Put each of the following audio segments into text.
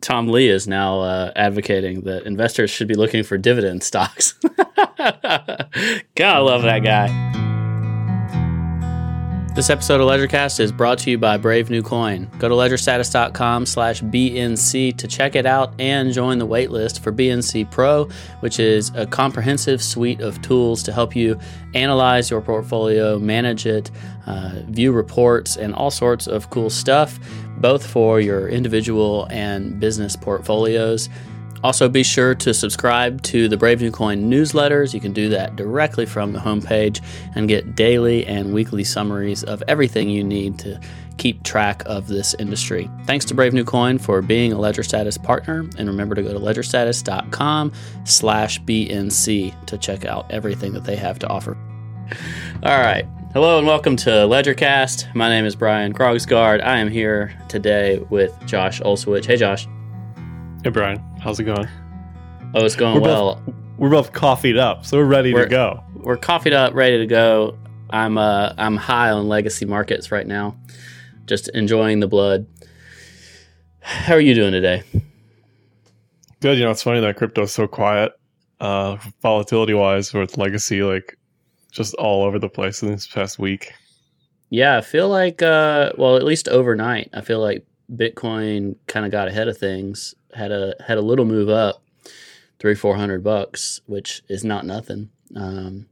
Tom Lee is now uh, advocating that investors should be looking for dividend stocks. God, I love that guy. This episode of LedgerCast is brought to you by Brave New Coin. Go to ledgerstatus.com slash BNC to check it out and join the waitlist for BNC Pro, which is a comprehensive suite of tools to help you analyze your portfolio, manage it, uh, view reports, and all sorts of cool stuff, both for your individual and business portfolios. Also, be sure to subscribe to the Brave New Coin newsletters. You can do that directly from the homepage and get daily and weekly summaries of everything you need to keep track of this industry. Thanks to Brave New Coin for being a Ledger Status partner, and remember to go to ledgerstatus.com slash BNC to check out everything that they have to offer. All right. Hello and welcome to LedgerCast. My name is Brian Krogsgard. I am here today with Josh Olszewicz. Hey, Josh. Hey, Brian. How's it going? Oh, it's going we're well. Both, we're both coffeeed up, so we're ready We're- to go. We're coffeed up, ready to go. I'm uh I'm high on legacy markets right now. Just enjoying the blood. How are you doing today? Good. You know, it's funny that crypto's so quiet, uh, volatility wise, with legacy, like just all over the place in this past week. Yeah, I feel like uh well, at least overnight, I feel like Bitcoin kind of got ahead of things. Had a had a little move up, three four hundred bucks, which is not nothing. Um,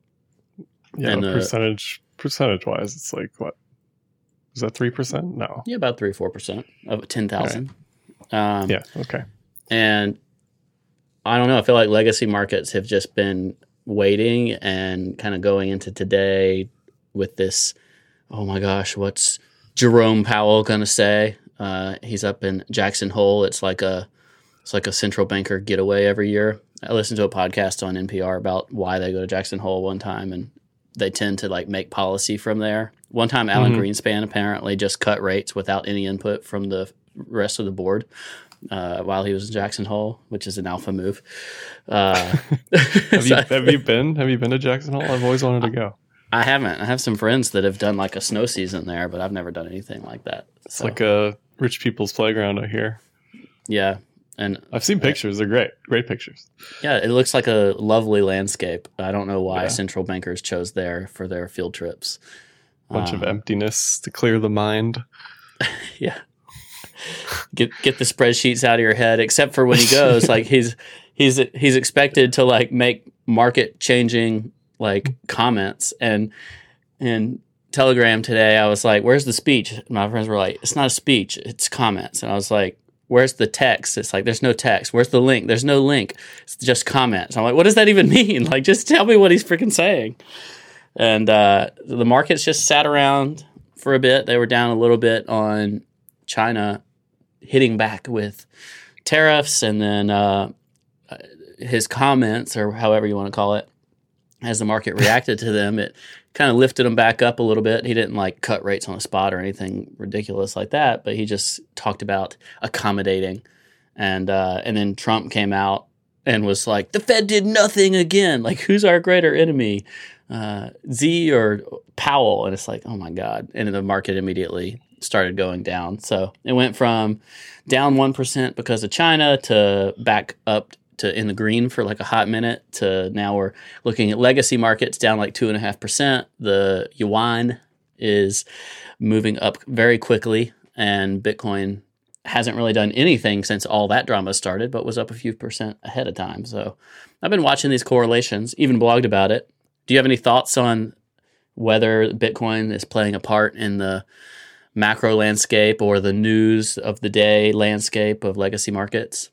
Yeah, And, uh, percentage percentage wise, it's like what? Is that three percent? No. yeah, about three four percent of ten thousand. Um, Yeah. Okay. And I don't know. I feel like legacy markets have just been waiting and kind of going into today with this. Oh my gosh, what's Jerome Powell going to say? Uh, he's up in Jackson Hole. It's like a it's like a central banker getaway every year. I listened to a podcast on NPR about why they go to Jackson Hole one time, and they tend to like make policy from there. One time, Alan Mhm. Greenspan apparently just cut rates without any input from the rest of the board uh, while he was in Jackson Hole, which is an alpha move. Uh, Have you have you been have you been to Jackson Hole? I've always wanted to go. I haven't. I have some friends that have done like a snow season there, but I've never done anything like that. It's So, like a rich people's playground out here. yeah, and I've seen pictures. They're great. Great pictures. yeah, it looks like a lovely landscape. I don't know why Yeah. central bankers chose there for their field trips. Bunch of Um, emptiness to clear the mind. yeah. Get get the spreadsheets out of your head. Except for when he goes, like he's he's he's expected to like make market changing like comments and and Telegram today. I was like, "Where's the speech?" My friends were like, "It's not a speech. It's comments." And I was like. Where's the text? It's like there's no text. Where's the link? There's no link. It's just comments. I'm like, what does that even mean? Like, just tell me what he's freaking saying. And uh, the markets just sat around for a bit. They were down a little bit on China hitting back with tariffs and then uh, his comments, or however you want to call it, as the market reacted to them, it kind of lifted him back up a little bit. He didn't like cut rates on the spot or anything ridiculous like that, but he just talked about accommodating. And uh, and then Trump came out and was like, "The Fed did nothing again. Like, who's our greater enemy, uh, Z or Powell?" And it's like, "Oh my god!" And the market immediately started going down. So it went from down 1% because of China to back up to in the green for like a hot minute to now we're looking at legacy markets down like 2.5%. The yuan is moving up very quickly and Bitcoin hasn't really done anything since all that drama started, but was up a few percent ahead of time. So I've been watching these correlations, even blogged about it. Do you have any thoughts on whether Bitcoin is playing a part in the macro landscape or the news of the day landscape of legacy markets?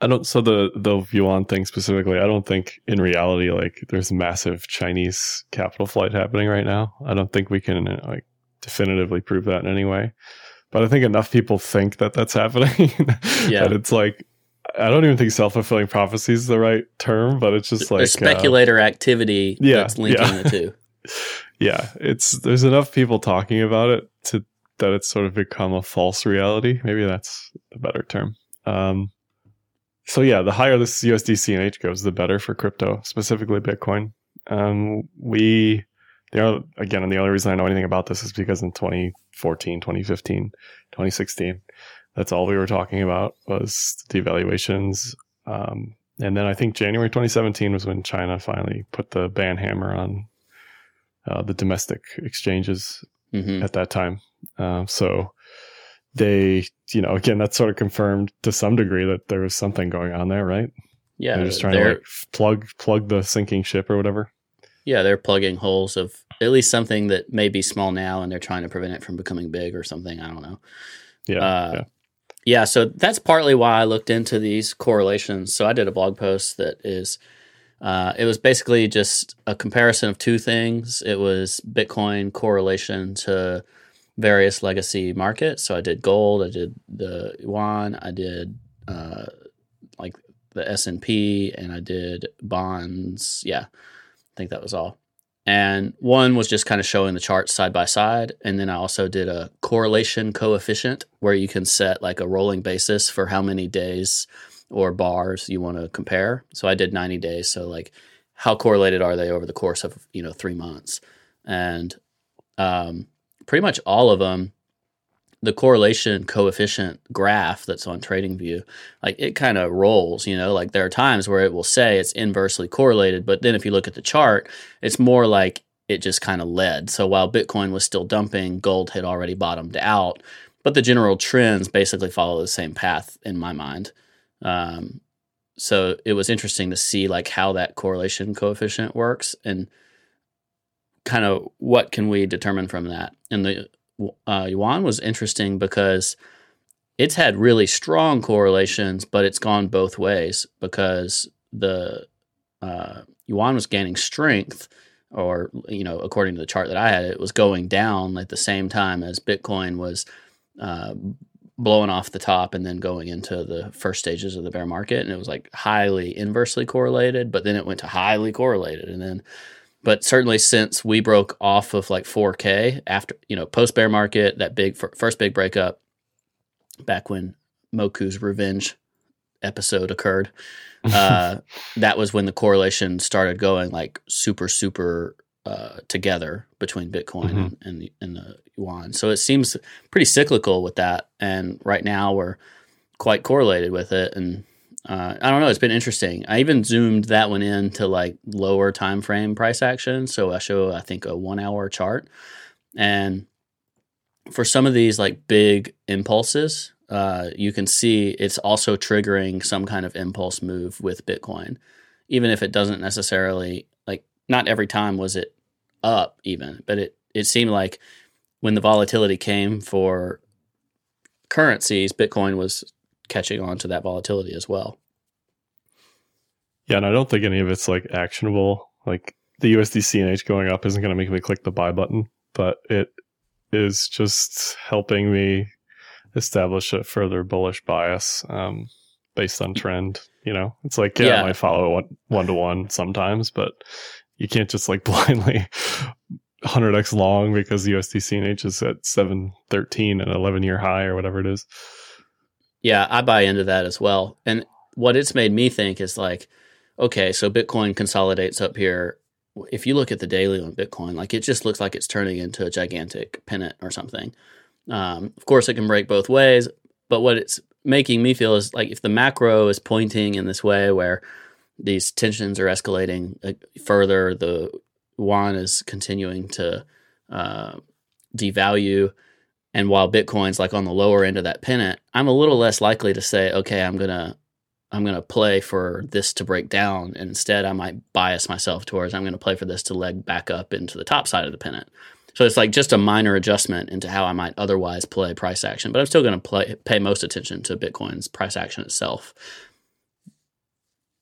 I don't. So the the yuan thing specifically, I don't think in reality like there's massive Chinese capital flight happening right now. I don't think we can uh, like definitively prove that in any way. But I think enough people think that that's happening Yeah. that it's like I don't even think self fulfilling prophecy is the right term, but it's just like There's uh, speculator activity yeah, that's linking yeah. the two. yeah, it's there's enough people talking about it to that it's sort of become a false reality. Maybe that's a better term. Um, so yeah, the higher this USD CNH goes, the better for crypto, specifically Bitcoin. Um, we, you know, again, and the only reason I know anything about this is because in 2014, 2015, 2016, That's all we were talking about was devaluations. Um, and then I think January 2017 was when China finally put the ban hammer on uh, the domestic exchanges hmm at that time. Um, so they, you know, again, that sort of confirmed to some degree that there was something going on there, right? Yeah, they're just trying they're to like plug plug the sinking ship or whatever. yeah they're plugging holes of at least something that may be small now, and they're trying to prevent it from becoming big or something. I don't know. Yeah, Uh, yeah. Yeah, so that's partly why I looked into these correlations. So I did a blog post that is, uh, it was basically just a comparison of two things. It was Bitcoin correlation to various legacy markets. So I did gold, I did the yuan, I did uh, like the S and P, and I did bonds. Yeah, I think that was all. And one was just kind of showing the charts side by side. And then I also did a correlation coefficient where you can set like a rolling basis for how many days or bars you want to compare. So I did 90 days. So like how correlated are they over the course of, you know, three months? And um, pretty much all of them, the correlation coefficient graph that's on TradingView, like it kind of rolls, you know, like there are times where it will say it's inversely correlated, but then if you look at the chart, it's more like it just kind of led. So while Bitcoin was still dumping, gold had already bottomed out, but the general trends basically follow the same path in my mind. Um, so it was interesting to see like how that correlation coefficient works and kind of what can we determine from that. And the uh, yuan was interesting because it's had really strong correlations, but it's gone both ways because the uh, yuan was gaining strength, or you know, according to the chart that I had, it was going down at the same time as Bitcoin was uh, blowing off the top and then going into the first stages of the bear market, and it was like highly inversely correlated, but then it went to highly correlated, and then but certainly since we broke off of like 4K after you know post bear market, that big first big breakup back when Moku's revenge episode occurred, uh, that was when the correlation started going like super super uh, together between Bitcoin Mhm. and, and the and the yuan. So it seems pretty cyclical with that, and right now we're quite correlated with it and uh, I don't know. It's been interesting. I even zoomed that one in to like lower time frame price action. So I show I think a one hour chart, and for some of these like big impulses, uh, you can see it's also triggering some kind of impulse move with Bitcoin, even if it doesn't necessarily like. Not every time was it up even, but it it seemed like when the volatility came for currencies, Bitcoin was catching on to that volatility as well. Yeah, and I don't think any of it's like actionable. Like the USD CNH going up isn't going to make me click the buy button, but it is just helping me establish a further bullish bias um, based on trend. You know, it's like yeah, Yeah. I might follow one one to one sometimes, but you can't just like blindly 100x long because USD CNH is at 713 and 11 year high or whatever it is. Yeah, I buy into that as well. And what it's made me think is like, okay, so Bitcoin consolidates up here. If you look at the daily on Bitcoin, like it just looks like it's turning into a gigantic pennant or something. Um, of course, it can break both ways, but what it's making me feel is like if the macro is pointing in this way where these tensions are escalating further, the yuan is continuing to uh, devalue. And while Bitcoin's like on the lower end of that pennant, I'm a little less likely to say, okay, I'm gonna I'm gonna play for this to break down. And instead, I might bias myself towards I'm gonna play for this to leg back up into the top side of the pennant. So it's like just a minor adjustment into how I might otherwise play price action, but I'm still gonna play pay most attention to Bitcoin's price action itself.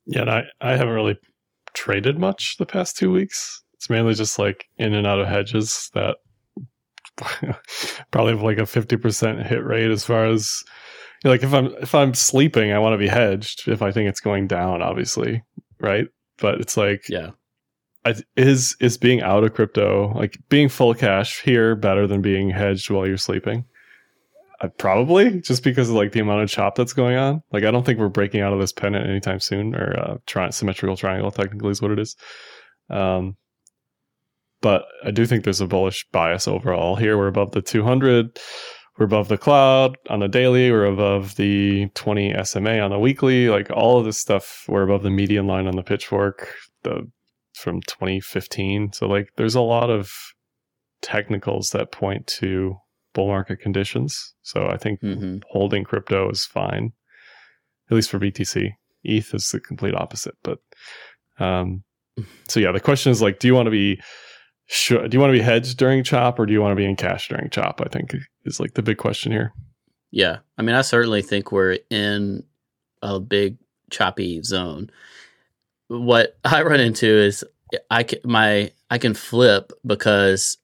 Yeah, and I, I haven't really traded much the past two weeks. It's mainly just like in and out of hedges that probably have like a 50% hit rate as far as you know, like if I'm if I'm sleeping, I want to be hedged if I think it's going down, obviously, right? But it's like Yeah. I, is is being out of crypto like being full cash here better than being hedged while you're sleeping? I probably just because of like the amount of chop that's going on. Like I don't think we're breaking out of this pennant anytime soon, or uh, tri- symmetrical triangle technically is what it is. Um, but I do think there's a bullish bias overall here. We're above the 200. we're above the cloud on the daily, we're above the 20 SMA on the weekly, like all of this stuff, we're above the median line on the pitchfork, the from 2015. So like there's a lot of technicals that point to bull market conditions. So I think hmm holding crypto is fine, at least for BTC. ETH is the complete opposite. But um, so yeah, the question is like, do you want to be sure, do you want to be hedged during chop or do you want to be in cash during chop? I think is like the big question here. Yeah. I mean, I certainly think we're in a big choppy zone. What I run into is I can, my I can flip because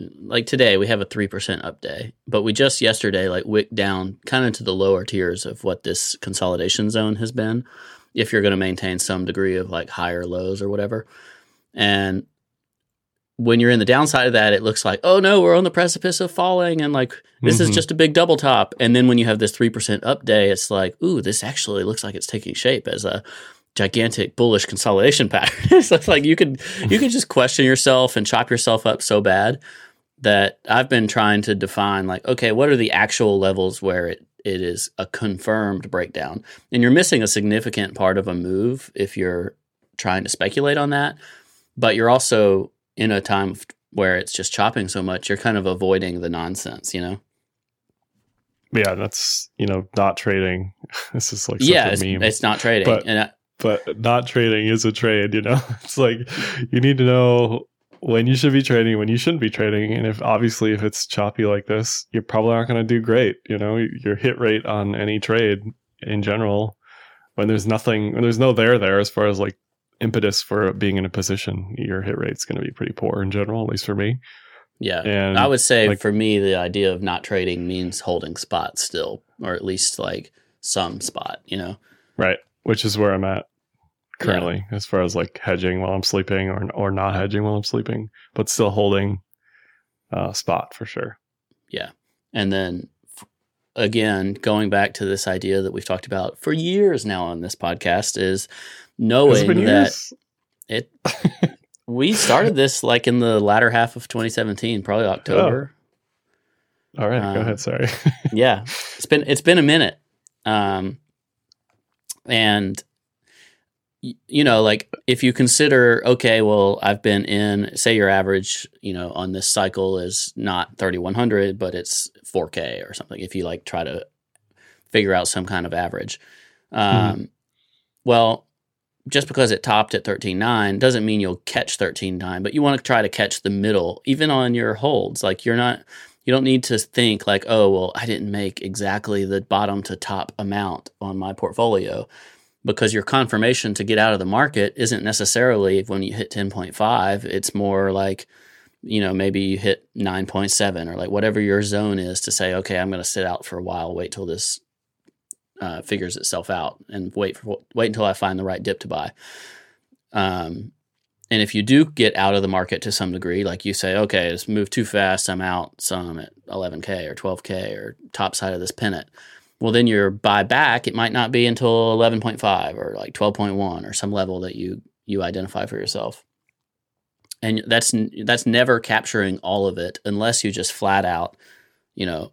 like today we have a 3% up day, but we just yesterday like wicked down kind of to the lower tiers of what this consolidation zone has been if you're going to maintain some degree of like higher lows or whatever. And when you're in the downside of that, it looks like, oh no, we're on the precipice of falling, and like this is Mhm. just a big double top. And then when you have this three percent up day, it's like, ooh, this actually looks like it's taking shape as a gigantic bullish consolidation pattern. so it's like you could you could just question yourself and chop yourself up so bad that I've been trying to define like, okay, what are the actual levels where it it is a confirmed breakdown, and you're missing a significant part of a move if you're trying to speculate on that but you're also in a time where it's just chopping so much you're kind of avoiding the nonsense you know Yeah, that's you know not trading. This is like yeah a it's, meme. it's not trading But- and I, but not trading is a trade. You know, it's like you need to know when you should be trading, when you shouldn't be trading, and if obviously if it's choppy like this, you're probably not going to do great. You know, your hit rate on any trade in general, when there's nothing, when there's no there there as far as like impetus for being in a position, your hit rate's going to be pretty poor in general, at least for me. yeah And i would say like- for me the idea of not trading means holding spot still or at least like some spot you know Right. Which is where I'm at currently, as far as like hedging while I'm sleeping or or not hedging while I'm sleeping, but still holding uh spot for sure. Yeah, and then f- again going back to this idea that we've talked about for years now on this podcast is knowing that years? it we started this like in the latter half of 2017 probably october All right, um, go ahead. Sorry. yeah it's been it's been a minute um and you know like if you consider okay well i've been in say your average you know on this cycle is not 3100 but it's 4k or something if you like try to figure out some kind of average. Um well just because it topped at 13.9 doesn't mean you'll catch 13.9 but you want to try to catch the middle even on your holds. Like you're not you don't need to think like oh well i didn't make exactly the bottom to top amount on my portfolio because your confirmation to get out of the market isn't necessarily when you hit 10.5 it's more like you know maybe you hit 9.7 or like whatever your zone is to say okay i'm going to sit out for a while wait till this uh, figures itself out and wait for wait until i find the right dip to buy um, and if you do get out of the market to some degree, like you say, okay, it's moved too fast, I'm out, some at 11K or 12K or top side of this pennant. Well, then your buy back, it might not be until 11.5 or like 12.1 or some level that you you identify for yourself. And that's that's never capturing all of it unless you just flat out, you know,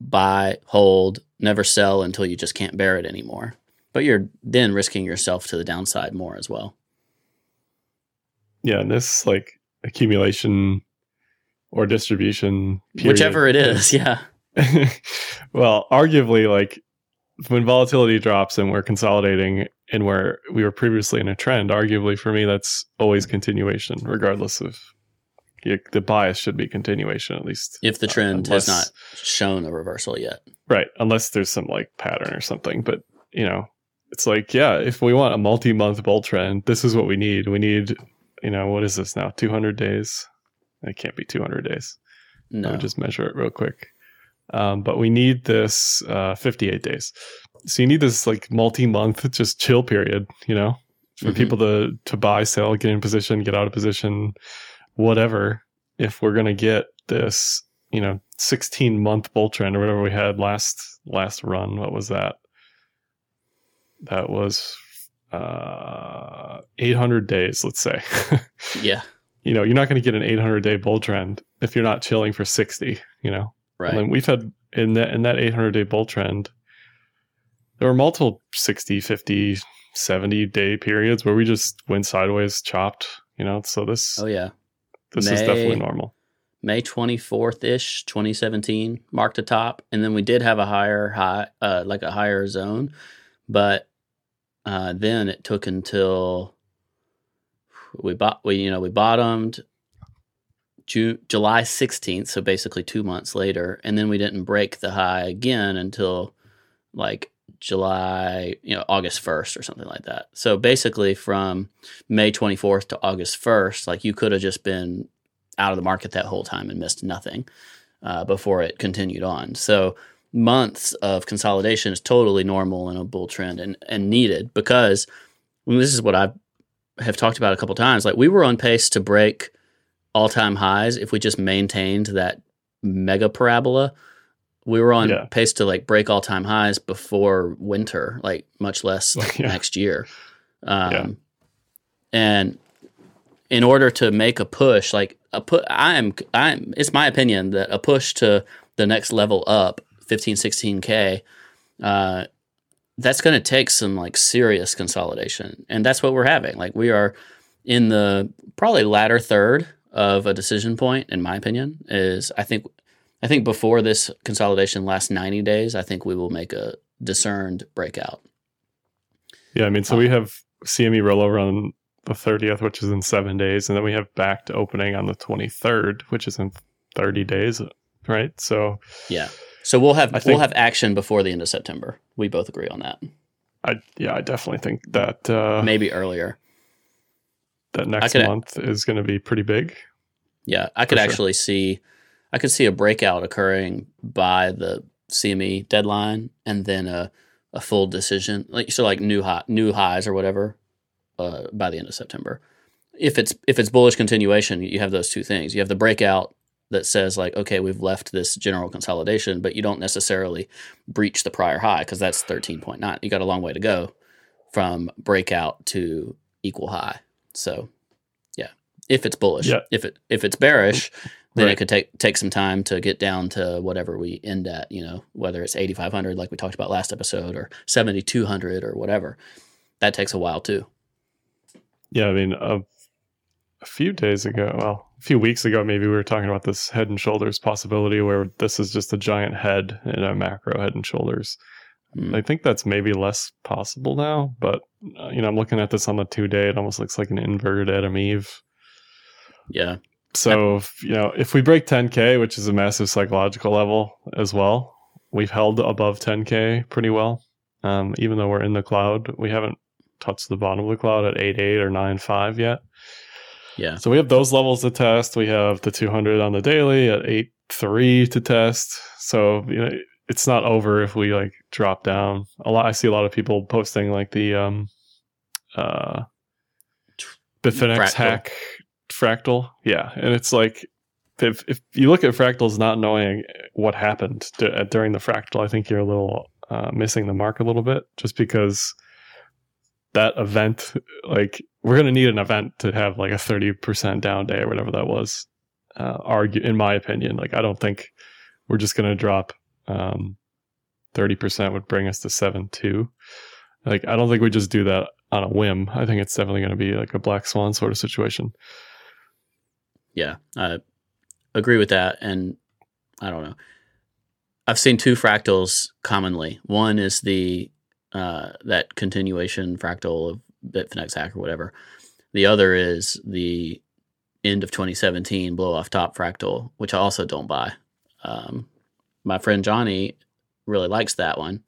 buy, hold, never sell until you just can't bear it anymore. But you're then risking yourself to the downside more as well. yeah, and this like accumulation or distribution, period Whichever it is, yeah. well, arguably, like when volatility drops and we're consolidating and where we were previously in a trend, arguably for me, that's always continuation, regardless of the bias should be continuation at least. if the Uh, trend has not shown a reversal yet. Right, unless there's some like pattern or something. But you know, it's like yeah, if we want a multi-month bull trend, this is what we need. We need, you know, what is this now? 200 days. It can't be 200 days. No, just measure it real quick. Um, but we need this uh, 58 days. So you need this like multi-month just chill period, you know, for Mhm. people to to buy, sell, get in position, get out of position, whatever. If we're gonna get this, you know, 16 month bull trend or whatever we had last last run, what was that? That was uh 800 days, let's say. yeah, you know, you're not going to get an 800 day bull trend if you're not chilling for 60, you know? Right. And we've had in that in that 800 day bull trend, there were multiple 60, 50, 70 day periods where we just went sideways, chopped. You know, so this oh yeah. this is definitely normal. May 24th ish, 2017 marked a top. And then we did have a higher high, uh, like a higher zone. But uh, then it took until we bought, we, you know, we bottomed June, July 16th. So basically two months later. And then we didn't break the high again until like July, you know, August 1st or something like that. So basically from May 24th to August 1st, like you could have just been out of the market that whole time and missed nothing uh, before it continued on. So months of consolidation is totally normal in a bull trend and, and needed because this is what I have talked about a couple times. Like we were on pace to break all time highs if we just maintained that mega parabola. We were on Yeah. pace to like break all time highs before winter, like much less like Yeah. next year. Um, Yeah. And in order to make a push, like a put, I'm, I'm, it's my opinion that a push to the next level up, 15, 16K, uh, that's going to take some like serious consolidation. And that's what we're having. Like we are in the probably latter third of a decision point, in my opinion, is I think, I think before this consolidation lasts 90 days, I think we will make a discerned breakout. Yeah, I mean, so we have CME rollover on the 30th, which is in seven days, and then we have back to opening on the 23rd, which is in 30 days, right? So Yeah. So we'll have I we'll have action before the end of September. We both agree on that. I yeah, I definitely think that uh, Maybe earlier. That next could- month is going to be pretty big. Yeah, I could sure. actually see I could see a breakout occurring by the CME deadline and then a a full decision. Like so like new high new highs or whatever uh, by the end of September. If it's if it's bullish continuation, you have those two things. You have the breakout that says like okay, we've left this general consolidation, but you don't necessarily breach the prior high because that's 13.9. You got a long way to go from breakout to equal high. So, yeah, if it's bullish, Yeah. if it if it's bearish, then Right. it could take take some time to get down to whatever we end at. You know, whether it's 8,500 like we talked about last episode, or 7,200 or whatever. That takes a while too. Yeah, I mean, a, a few days ago, well, a few weeks ago, maybe we were talking about this head and shoulders possibility where this is just a giant head in a macro head and shoulders. Mm. I think that's maybe less possible now, but uh, you know, I'm looking at this on the two day. It almost looks like an inverted Adam Eve. Yeah, So, if, you know, if we break 10K, which is a massive psychological level as well, we've held above 10K pretty well. Um, even though we're in the cloud, we haven't touched the bottom of the cloud at 8.8 or 9.5 yet. yeah, So we have those levels to test. We have the 200 on the daily at 8.3 to test. So, you know, it's not over if we like drop down. A lot I see a lot of people posting like the um uh Bitfinex Fractal. hack fractal. Yeah, and it's like if if you look at fractals not knowing what happened d- uh, during the fractal, I think you're a little uh, missing the mark a little bit just because that event like we're going to need an event to have like a 30% down day or whatever that was uh, argue in my opinion like i don't think we're just going to drop um, 30% would bring us to 7-2 like i don't think we just do that on a whim i think it's definitely going to be like a black swan sort of situation yeah. I agree with that, and I don't know. I've seen two fractals commonly. One is the uh, that continuation fractal of Bitfinex hack or whatever. The other is the end of 2017 blow off top fractal, which I also don't buy. Um, my friend Johnny really likes that one,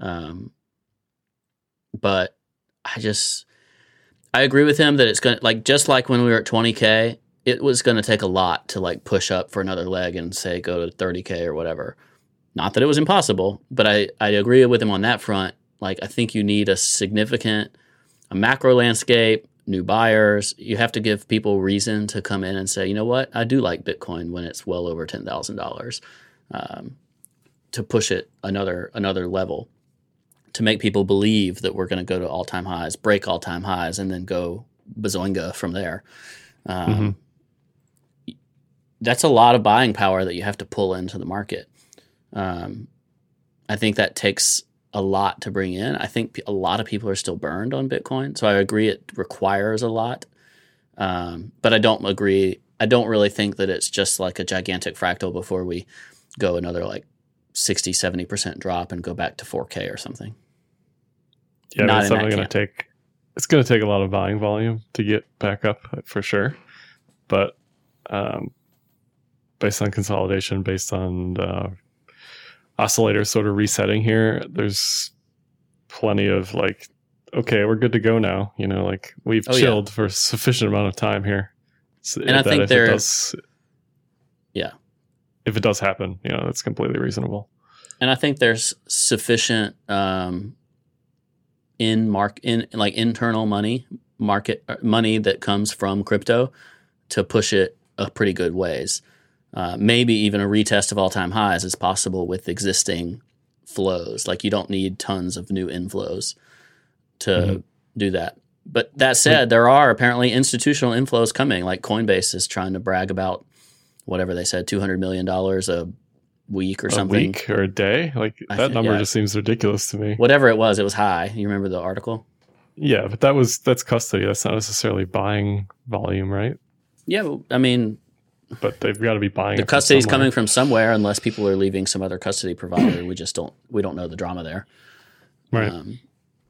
um, but I just I agree with him that it's gonna like just like when we were at 20k, it was gonna take a lot to like push up for another leg and say go to 30k or whatever. Not that it was impossible, but I I agree with him on that front. Like I think you need a significant a macro landscape, new buyers. You have to give people reason to come in and say, you know what, I do like Bitcoin when it's well over ten thousand dollars, um, to push it another another level, to make people believe that we're going to go to all time highs, break all time highs, and then go bazoinga from there. Um, that's a lot of buying power that you have to pull into the market. Um, I think that takes a lot to bring in. I think a lot of people are still burned on Bitcoin, so I agree it requires a lot. Um, but I don't agree. I don't really think that it's just like a gigantic fractal before we go another like 60, 70% drop and go back to 4K or something. Yeah, Not it's definitely going to take. It's going to take a lot of buying volume to get back up for sure, but um, based on consolidation, based on the oscillators sort of resetting here, there's plenty of like, okay, we're good to go now. You know, like we've Oh, yeah. chilled for a sufficient amount of time here. So And I think there- does, Yeah. If it does happen, you know, that's completely reasonable. and I think there's sufficient um, in mark in like internal money market uh, money that comes from crypto to push it a pretty good ways. Uh, maybe even a retest of all time highs is possible with existing flows. Like you don't need tons of new inflows to Mhm. do that. But that said, there are apparently institutional inflows coming. Like Coinbase is trying to brag about whatever they said, two hundred million dollars a week or a something a week or a day, like I that thi- number yeah. just seems ridiculous to me. whatever it was, it was high. You remember the article? Yeah, but that was that's custody. That's not necessarily buying volume, right? Yeah, I mean, But they've got to be buying. the custody's somewhere. coming from somewhere, unless people are leaving some other custody provider. we just don't we don't know the drama there. right? Um,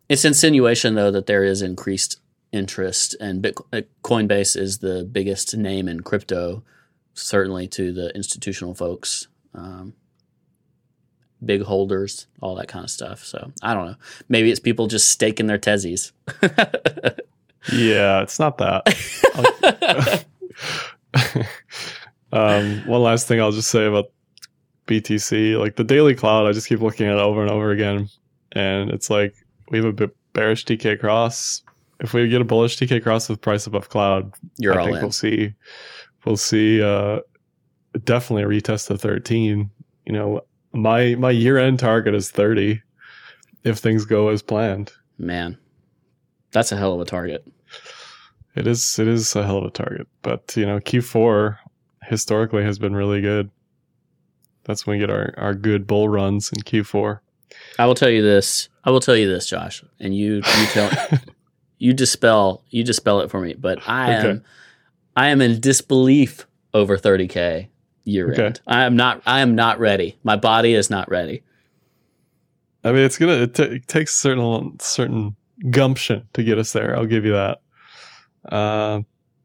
it's insinuation though that there is increased interest, and Bitcoin, uh, Coinbase is the biggest name in crypto, certainly to the institutional folks. Um, Big holders, all that kind of stuff. So I don't know. Maybe it's people just staking their tezzies. yeah, it's not that. um, one last thing I'll just say about BTC, like the daily cloud, I just keep looking at it over and over again, and it's like we have a bit bearish TK cross. If we get a bullish TK cross with price above cloud, You're I all think in. we'll see we'll see uh definitely a retest of 13 you know my my year end target is 30 if things go as planned Man, that's a hell of a target. it is it is a hell of a target but you know q4 historically has been really good that's when we get our our good bull runs in q4 I will tell you this. I will tell you this, Josh, and you you tell you dispel you dispel it for me. But I Okay. am I am in disbelief over 30k year Okay. end. I am not I am not ready. My body is not ready. i mean it's gonna it, ta it takes certain certain gumption to get us there i'll give you that uh,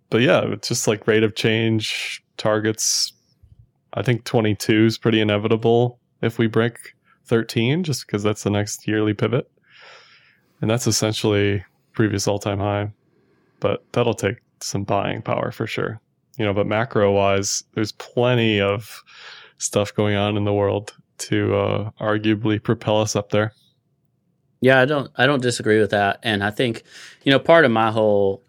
but yeah it's just like rate of change targets i think 22 is pretty inevitable if we break 13 just because that's the next yearly pivot and that's essentially previous all-time high but that'll take some buying power for sure you know but macro wise there's plenty of stuff going on in the world to uh, arguably propel us up there Yeah, I don't I don't disagree with that, and I think you know part of my whole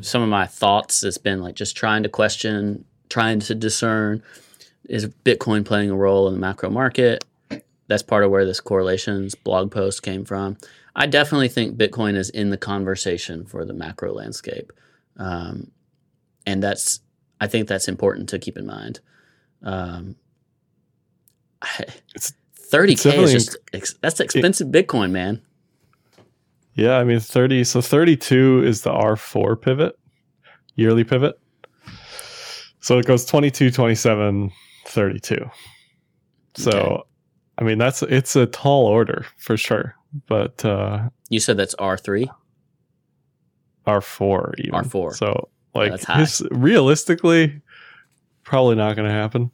some of my thoughts has been like just trying to question, trying to discern is Bitcoin playing a role in the macro market. That's part of where this correlations blog post came from. I definitely think Bitcoin is in the conversation for the macro landscape, um, and that's I think that's important to keep in mind. Um, It's- 30K is just, ex- that's expensive Bitcoin, man. Yeah, I mean 30 so 32 is the R4 pivot, yearly pivot. So it goes 22, 27, 32. So Okay. I mean that's it's a tall order for sure, but uh You said that's R three. R4 even. R4. So like high. his, realistically probably not going to happen.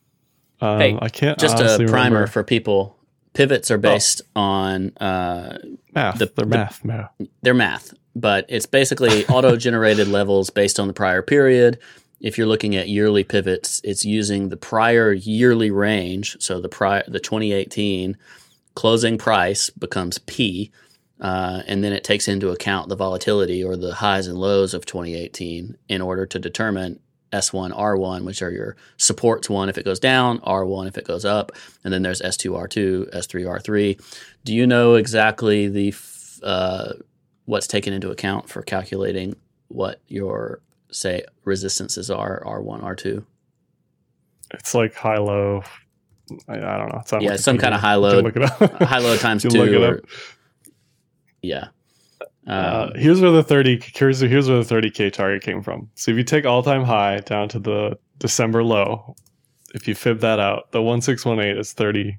Um, Hey, I can't Just a primer remember. for people. Pivots are based on uh, math. the- They're the- math, math. their math, but it's basically auto-generated levels based on the prior period. If you're looking at yearly pivots, it's using the prior yearly range. So the prior the 2018 closing price becomes P, uh, and then it takes into account the volatility or the highs and lows of 2018 in order to determine S1, R1, which are your supports one if it goes down, R1 if it goes up, and then there's S2, R2, S3, R3. Do you know exactly the f- uh, what's taken into account for calculating what your say resistances are R1, R2? It's like high low. I, I don't know. It's Yeah, some kind of high low, can Look it up. high low times two. look it or- yeah. Uh, Um, here's where the 30 here's, here's where the 30k target came from. So if you take all time high down to the December low, if you fib that out, the 1618 is 30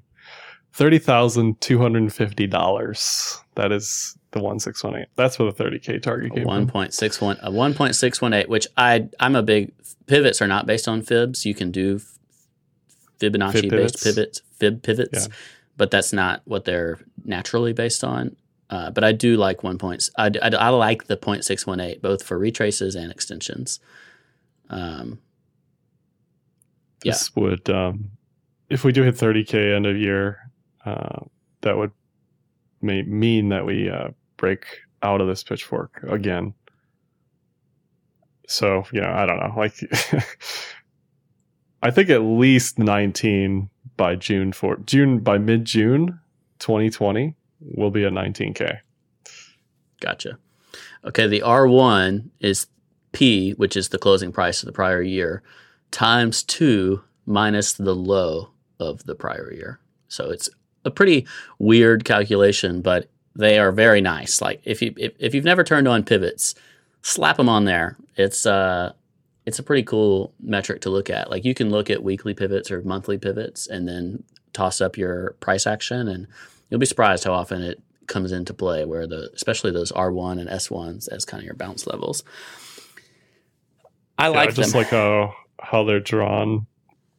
$30,250. That is the 1618. That's where the 30k target came one from. point six one a one point six one eight, which I I'm a big pivots are not based on fibs. You can do Fibonacci Fib based pivots. pivots, fib pivots, Yeah. but that's not what they're naturally based on. Uh, but I do like one points. I, I, I like the point six one eight both for retraces and extensions. Um, This would um if we do hit 30k end of year, uh, that would may mean that we uh, break out of this pitchfork again. So, you know, I don't know. Like I think at least 19 by June 4 June by mid June 2020 will be at 19k. Gotcha. Okay, the R1 is P, which is the closing price of the prior year, times two minus the low of the prior year. So it's a pretty weird calculation, but they are very nice. Like if you if, if you've never turned on pivots, slap them on there. It's uh it's a pretty cool metric to look at. Like you can look at weekly pivots or monthly pivots and then toss up your price action and you'll be surprised how often it comes into play where the especially those R1 and S1s as kind of your bounce levels. I Yeah, like just them. like how how they're drawn.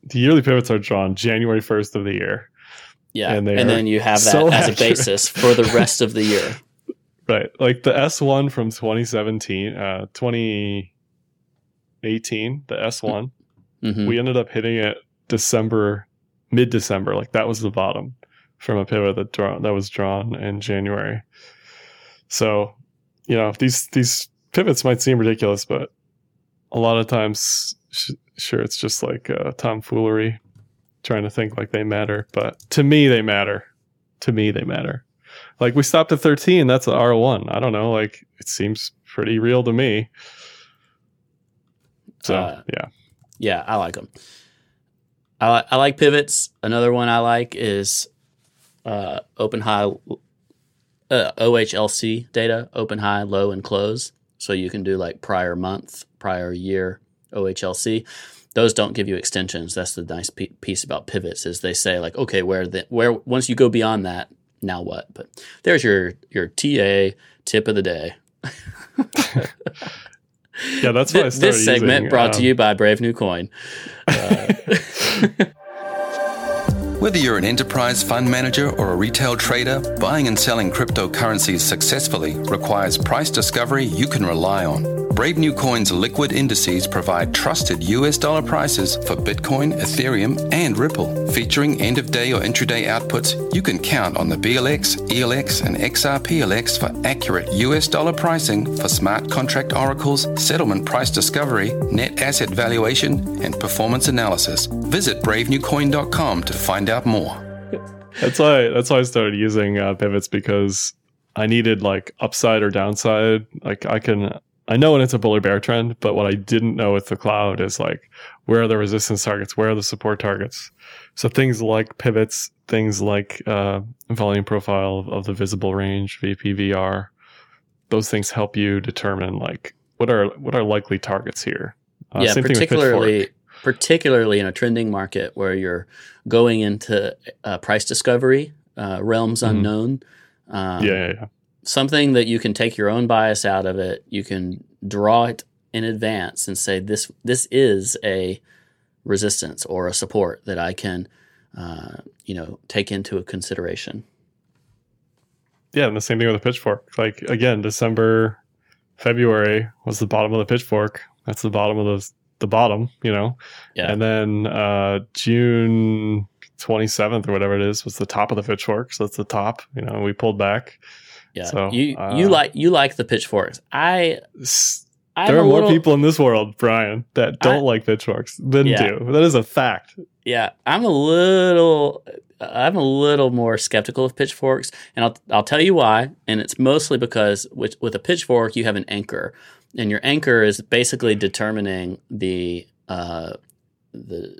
The yearly pivots are drawn January 1st of the year. yeah. and And, then you have that so as a basis for the rest of the year. Right. Like the S1 from 2017, uh 2018, the S1, Mhm. we ended up hitting it December mid December. Like that was the bottom from a pivot that drawn that was drawn in January. So, you know, these these pivots might seem ridiculous, but a lot of times sh- sure it's just like uh, tomfoolery trying to think like they matter, but to me they matter. To me they matter. Like we stopped at 13, that's an R1. I don't know, like it seems pretty real to me. So, Uh, yeah. Yeah, I like them. I, I like pivots. Another one I like is uh, open high uh, OHLC data, open high, low, and close. So you can do like prior month, prior year OHLC. Those don't give you extensions. That's the nice pe- piece about pivots is they say like, okay, where the where once you go beyond that, now what? But there's your your TA tip of the day. Yeah, that's why I This, started this segment using, brought to um, you by Brave New Coin. Uh, Whether you're an enterprise fund manager or a retail trader, buying and selling cryptocurrencies successfully requires price discovery you can rely on. Brave New Coin's liquid indices provide trusted US dollar prices for Bitcoin, Ethereum, and Ripple. Featuring end of day or intraday outputs, you can count on the BLX, ELX, and XRPLX for accurate US dollar pricing for smart contract oracles, settlement price discovery, net asset valuation, and performance analysis. Visit bravenewcoin.com to find out more. That's why that's why I started using uh, pivots because I needed like upside or downside. Like I can I know when it's a bull or bear trend, but what I didn't know with the cloud is like where are the resistance targets, where are the support targets. So things like pivots, things like uh, volume profile of, of the visible range, VPVR, those things help you determine like what are what are likely targets here. Uh, yeah, same thing with particularly Pitchfork. Particularly in a trending market where you're going into uh, price discovery, uh, realms Mhm. unknown. Um, yeah, yeah, yeah. something that you can take your own bias out of it. You can draw it in advance and say this this is a resistance or a support that I can, uh, you know, take into a consideration. Yeah, and the same thing with the pitchfork. Like again, December, February was the bottom of the pitchfork. That's the bottom of the the bottom, you know. Yeah. And then uh June twenty seventh or whatever it is was the top of the pitchfork. So that's the top. You know, we pulled back. Yeah, So, you uh, you like you like the pitchforks. I I'm there are more little- people in this world, Brian, that don't I- like pitchforks than Yeah. do. That is a fact. Yeah, I'm a little I'm a little more skeptical of pitchforks, and I'll I'll tell you why. And it's mostly because with with a pitchfork you have an anchor, and your anchor is basically determining the uh, the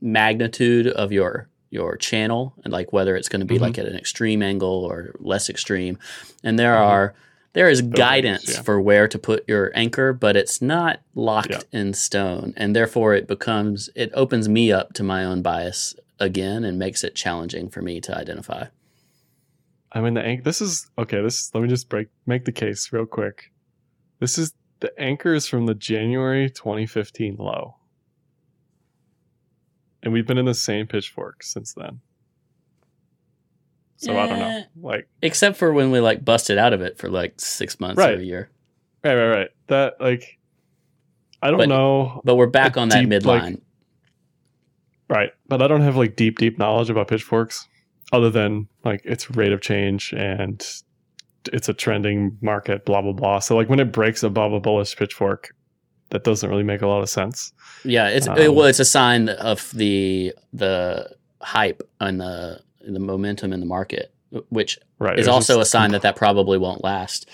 magnitude of your your channel and like whether it's going to be Mhm. like at an extreme angle or less extreme. And there are there is Buildings, guidance yeah. for where to put your anchor, but it's not locked Yeah. in stone, and therefore it becomes it opens me up to my own bias again and makes it challenging for me to identify. I mean, the anch- This is okay. This let me just break make the case real quick. This is the anchor is from the January 2015 low, and we've been in the same pitchfork since then. So I don't know. Eh. Like, Except for when we like busted out of it for like six months or a year. right, right, right. That like, I don't But- know. But we're back A on that deep, midline. like- Right, but I don't have like deep, deep knowledge about pitchforks, other than like its rate of change and it's a trending market. Blah blah blah. So like when it breaks above a bullish pitchfork, that doesn't really make a lot of sense. Yeah, it's Um, it, well, it's a sign of the the hype and the the momentum in the market, which Right. is also a sign that that probably won't last.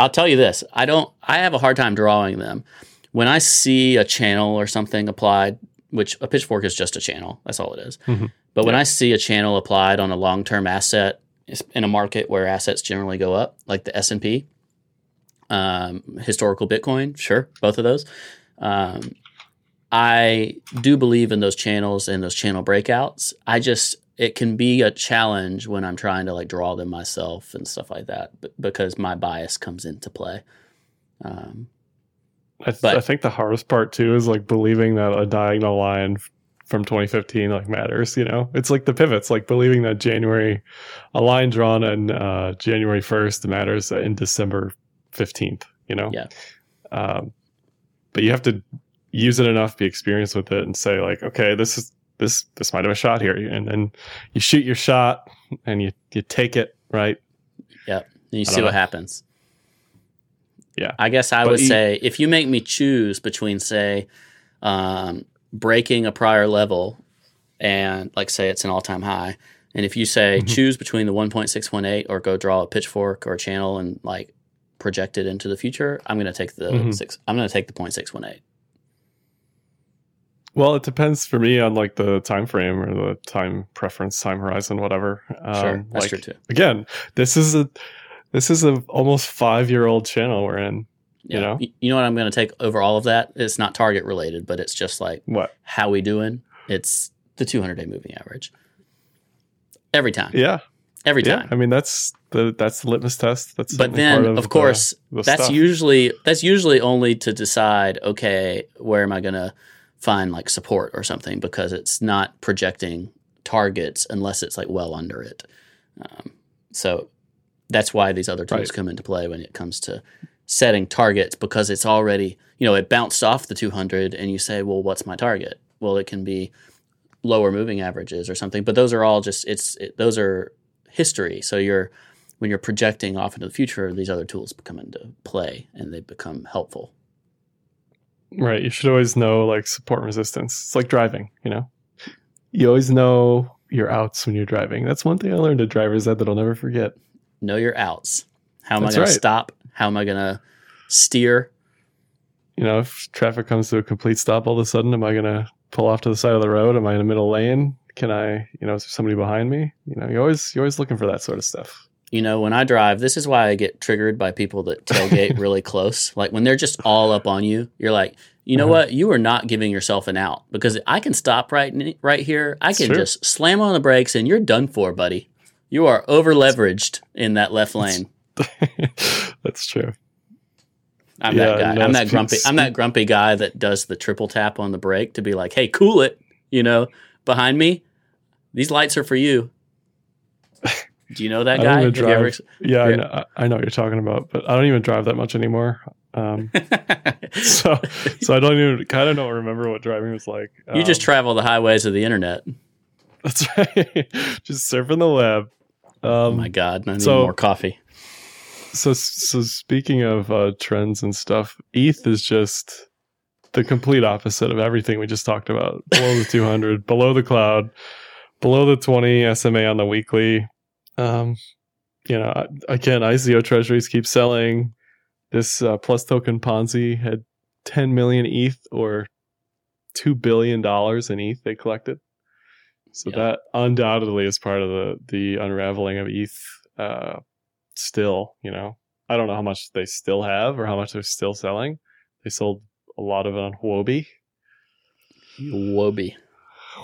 I'll tell you this: I don't. I have a hard time drawing them. When I see a channel or something applied, which a pitchfork is just a channel, that's all it is. Mhm. But when I see a channel applied on a long term asset in a market where assets generally go up, like the S and P, um, historical Bitcoin, sure, both of those. Um, I do believe in those channels and those channel breakouts. I just it can be a challenge when I'm trying to like draw them myself and stuff like that, because my bias comes into play. Um, I, th- I think the hardest part too is like believing that a diagonal line from 2015 like matters. You know, it's like the pivots, like believing that January, a line drawn on uh, January 1st matters in December 15th. You know. Yeah. Um, but you have to use it enough, be experienced with it, and say like, okay, this is this this might have a shot here, and then you shoot your shot and you you take it right. yep And you see what happens. Yeah. I guess I But would you- say if you make me choose between, say, um, breaking a prior level and, like, say it's an all time high, and if you say Mhm. choose between the 1.618 or go draw a pitchfork or a channel and, like, project it into the future, I'm going to take the Mhm. six. I'm going to take the 0.618. Well, it depends for me on like the time frame or the time preference, time horizon, whatever. Um, Sure, that's like, true too. Again, this is a this is a almost five year old channel we're in. Yeah. know? You know what I'm going to take over all of that? It's not target related, but it's just like What? how we doing. It's the 200 day moving average. Every time. Yeah, Every yeah. time. I mean, that's the that's the litmus test. That's but then, part of, the- course, the that's stuff. usually that's usually only to decide. Okay, where am I going to find like support or something? Because it's not projecting targets unless it's like well under it. Um, so that's why these other tools Right. come into play when it comes to setting targets because it's already you know it bounced off the 200 and you say well what's my target well it can be lower moving averages or something but those are all just it's it, those are history so you're when you're projecting off into the future these other tools come into play and they become helpful Right. You should always know like support and resistance. It's like driving, you know? You always know your outs when you're driving. That's one thing I learned at driver's ed that I'll never forget. know your outs how am That's i going right. to stop how am i going to steer You know, if traffic comes to a complete stop all of a sudden, am I going to pull off to the side of the road? Am I in the middle lane? Can I, you know, is there somebody behind me? You know, you're always you're always looking for that sort of stuff. you know when i drive this is why i get triggered by people that tailgate really close like when they're just all up on you you're like you know Uh-huh. what you are not giving yourself an out because i can stop right right here i can just slam on the brakes and you're done for buddy you are over leveraged in that left lane That's true. i'm Yeah, that guy no, i'm that grumpy i'm that grumpy guy that does the triple tap on the brake to be like hey cool it you know behind me these lights are for you do you know that guy Have you ever drive. Yeah, I know, I know what you're talking about, but I don't even drive that much anymore. Um, so, so I don't even kind of don't remember what driving was like. You just Um, travel the highways of the internet. That's right. just surfing the web. Um, Oh my god, I need so- more coffee. So, so speaking of uh, trends and stuff, ETH is just the complete opposite of everything we just talked about. Below the 200, below the cloud, below the 20 SMA on the weekly. Um, you know, I- again, ICO treasuries keep selling. This uh, PlusToken Ponzi had 10 million ETH or two billion dollars in ETH they collected. So Yeah. that undoubtedly is part of the the unraveling of ETH. Uh, still, you know, I don't know how much they still have or how much they're still selling. They sold a lot of it on Huobi. Wobi.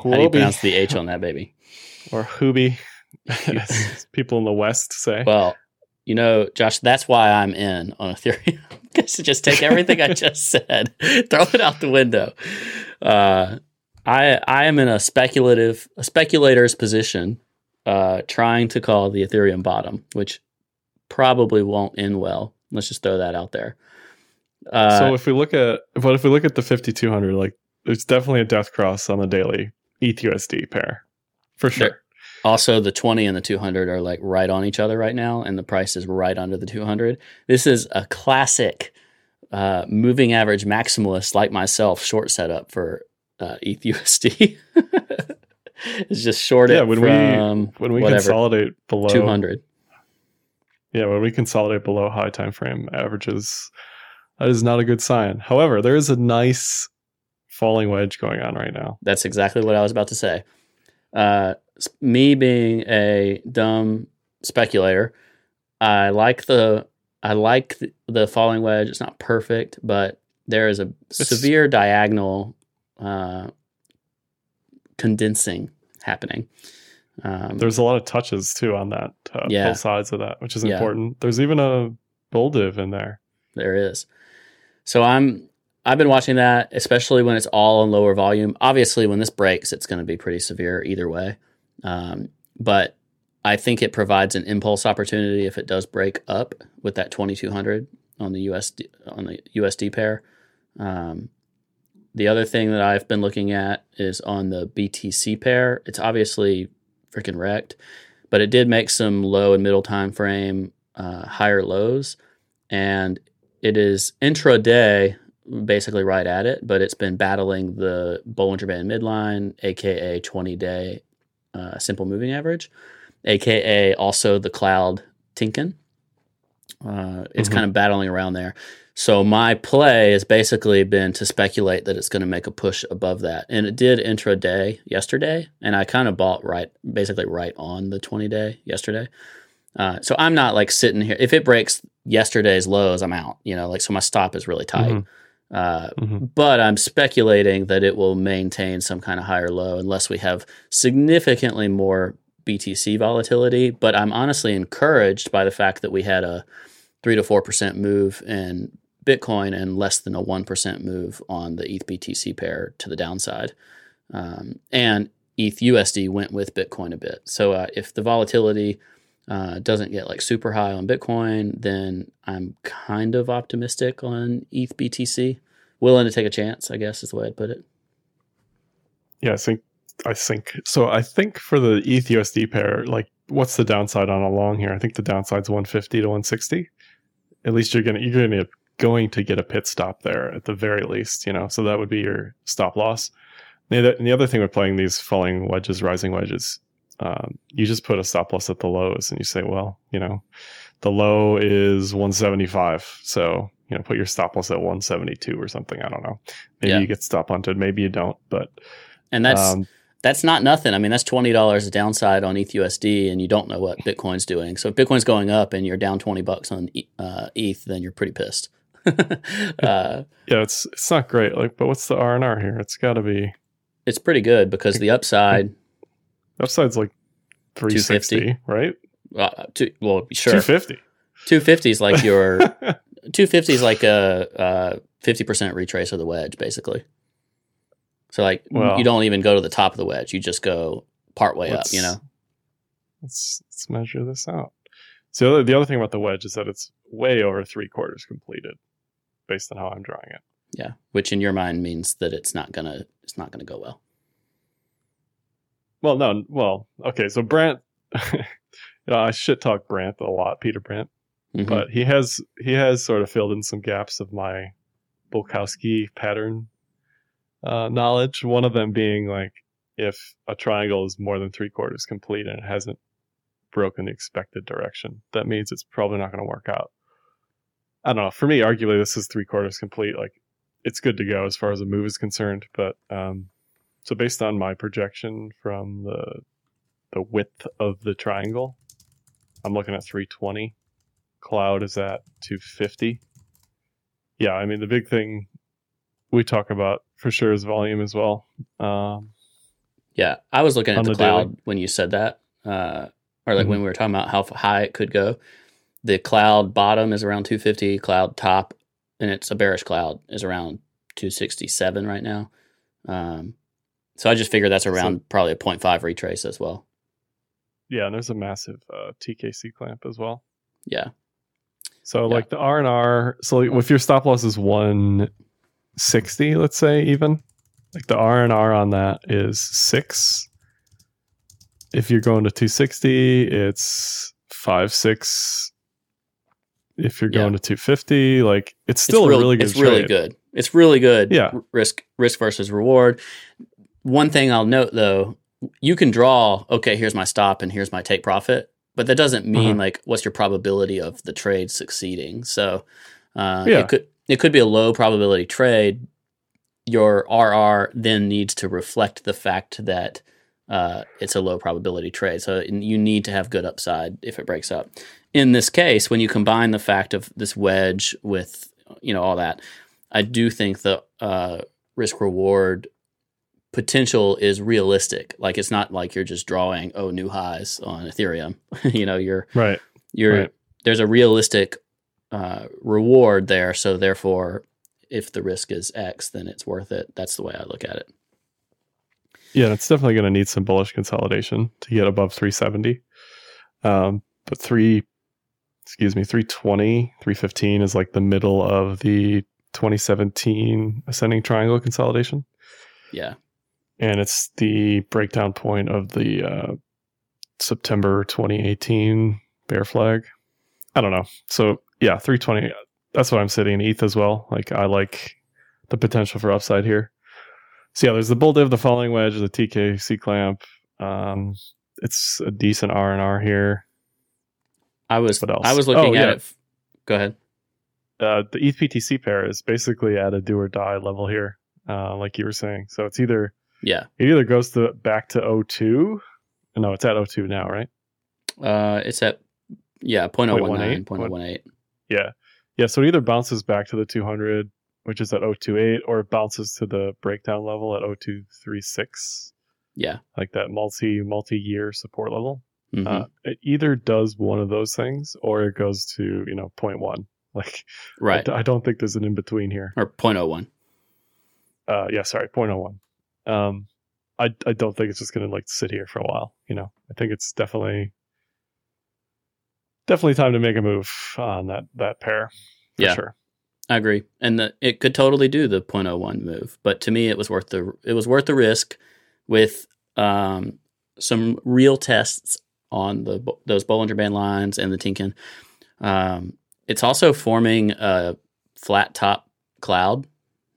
How do you pronounce the H on that baby? or Hubi, as people in the West say. Well, you know, Josh, that's why I'm in on Ethereum. Because just take everything I just said, throw it out the window. Uh, I I am in a speculative, a speculator's position, uh, trying to call the Ethereum bottom, which probably won't end well. Let's just throw that out there. Uh, so if we look at what if we look at the 5200 like there's definitely a death cross on the daily ETHUSD pair for sure Also, the 20 and the 200 are like right on each other right now, and the price is right under the 200. This is a classic uh, moving average maximalist like myself short setup for uh, ETHUSD. it's just short Yeah, it when we- when we whatever, consolidate below 200. Yeah when we consolidate below high time frame averages that is not a good sign however there is a nice falling wedge going on right now That's exactly what I was about to say. Uh, me being a dumb speculator, I like the I like the, the falling wedge. It's not perfect, but there is a severe diagonal uh, condensing happening. Um, there's a lot of touches too on that uh, Yeah. both sides of that which is Yeah. important there's even a bull div in there There is. So I'm I've been watching that, especially when it's all in lower volume. Obviously, when this breaks, it's going to be pretty severe either way. Um, but I think it provides an impulse opportunity if it does break up with that 2200 on the USD on the USD pair. Um, the other thing that I've been looking at is on the BTC pair. It's obviously freaking wrecked, but it did make some low and middle time frame uh, higher lows, and it is intraday basically right at it, but it's been battling the Bollinger Band midline, aka 20 day uh, simple moving average, aka also the cloud Tenkan. Uh, it's Mhm. kind of battling around there. So my play has basically been to speculate that it's going to make a push above that, and it did intraday yesterday, and I kind of bought right, basically right on the 20 day yesterday. Uh, so I'm not like sitting here. If it breaks yesterday's lows, I'm out. You know, like so my stop is really tight. Mhm. Uh, Mhm. but I'm speculating that it will maintain some kind of higher low unless we have significantly more BTC volatility. But I'm honestly encouraged by the fact that we had a three to four percent move in Bitcoin and less than a one percent move on the ETH BTC pair to the downside. Um, and ETH USD went with Bitcoin a bit. So uh, if the volatility uh, doesn't get like super high on Bitcoin, then I'm kind of optimistic on ETH BTC. Willing to take a chance, I guess is the way I'd put it. Yeah, I think I think so. I think for the ETH USD pair, like, what's the downside on a long here? I think the downside's 150 to 160. At least you're gonna you're gonna going to get a pit stop there at the very least, you know. So that would be your stop loss. The other, and the other thing with playing these falling wedges, rising wedges, um, you just put a stop loss at the lows, and you say, well, you know, the low is 175, so you know, put your stop loss at 172 or something. I don't know. Maybe Yeah. you get stop hunted, maybe you don't, but And that's um, that's not nothing. I mean, that's twenty dollars downside on E ETH USD, and you don't know what Bitcoin's doing. So if Bitcoin's going up and you're down twenty bucks on uh, ETH, then you're pretty pissed. uh, yeah, it's it's not great. Like, but what's the R and R here? It's got to be it's pretty good because the upside, upside's like 360, right? uh, two, well, sure, 250. two fifty is like your two fifty is like a fifty percent retrace of the wedge, basically. So like Well- you don't even go to the top of the wedge; you just go part way up. You know, Let's let's measure this out. So the other, the other thing about the wedge is that it's way over three quarters completed, based on how I'm drawing it. yeah. Which in your mind means that it's not gonna it's not gonna go well. Well, no, well, okay. So Brandt, you know, I shit talk Brandt a lot, Peter Brandt, Mhm. but he has he has sort of filled in some gaps of my Bulkowski pattern uh, knowledge. One of them being like if a triangle is more than three quarters complete and it hasn't broken the expected direction, that means it's probably not going to work out. I don't know. For me, arguably, this is three quarters complete. Like it's good to go as far as a move is concerned. But um, so based on my projection from the the width of the triangle, I'm looking at 320. Cloud is at 250. Yeah, I mean the big thing we talk about for sure is volume as well. Um, Yeah, I was looking at the, the cloud daily. when you said that, uh, or like Mhm. when we were talking about how high it could go. The cloud bottom is around 250, cloud top, and it's a bearish cloud is around 267 right now. Um, so I just figured that's around probably a 0.5 retrace as well. yeah, and there's a massive uh, TKC clamp as well. Yeah, So Yeah. like the R and R, so if your stop loss is 160, let's say even, like the R and R on that is six. If you're going to 260, it's five six. If you're Yeah. going to 250, like it's still it's a really, really good. It's really good. It's really good. Yeah. r- risk risk versus reward. One thing I'll note though, you can draw. Okay, here's my stop and here's my take profit, but that doesn't mean Uh-huh. like what's your probability of the trade succeeding. So uh, Yeah. it could it could be a low probability trade. Your RR then needs to reflect the fact that uh, it's a low probability trade. So you need to have good upside if it breaks up. In this case, when you combine the fact of this wedge with you know all that, I do think the uh, risk reward potential is realistic. Like it's not like you're just drawing oh new highs on Ethereum. you know you're Right. you're Right. there's a realistic uh, reward there. So therefore, if the risk is X, then it's worth it. That's the way I look at it. Yeah, it's definitely going to need some bullish consolidation to get above 370. Um, but three, excuse me, 320, 315 is like the middle of the 2017 ascending triangle consolidation. Yeah. And it's the breakdown point of the uh, September 2018 bear flag. I don't know. So yeah, 320. That's what I'm sitting in ETH as well. Like I like the potential for upside here. So yeah, there's the bull div, the falling wedge, the TKC clamp. Um, it's a decent R and R here. I was What else? I was looking Oh, at yeah. it. Go ahead. Uh, the ETH BTC pair is basically at a do or die level here, uh, like you were saying. So it's either Yeah. it either goes to back to 02. No, it's at 02 now, right? Uh, it's at yeah 0.019, 0.18, 0.018. Yeah. Yeah. So it either bounces back to the 200, which is at 028, or it bounces to the breakdown level at 0236, Yeah. like that multi multi year support level. Mhm. Uh, it either does one of those things or it goes to, you know, 0.1. Like, I right. d- I, don't think there's an in between here. Or 0.01. Uh, yeah, sorry, 0.01. Um, I, I don't think it's just going to like sit here for a while. You know, I think it's definitely, definitely time to make a move on that, that pair. Yeah. Sure. I agree, and the, it could totally do the 0.01 move. But to me, it was worth the it was worth the risk with um, some real tests on the those Bollinger Band lines and the Tenkan. Um, it's also forming a flat top cloud,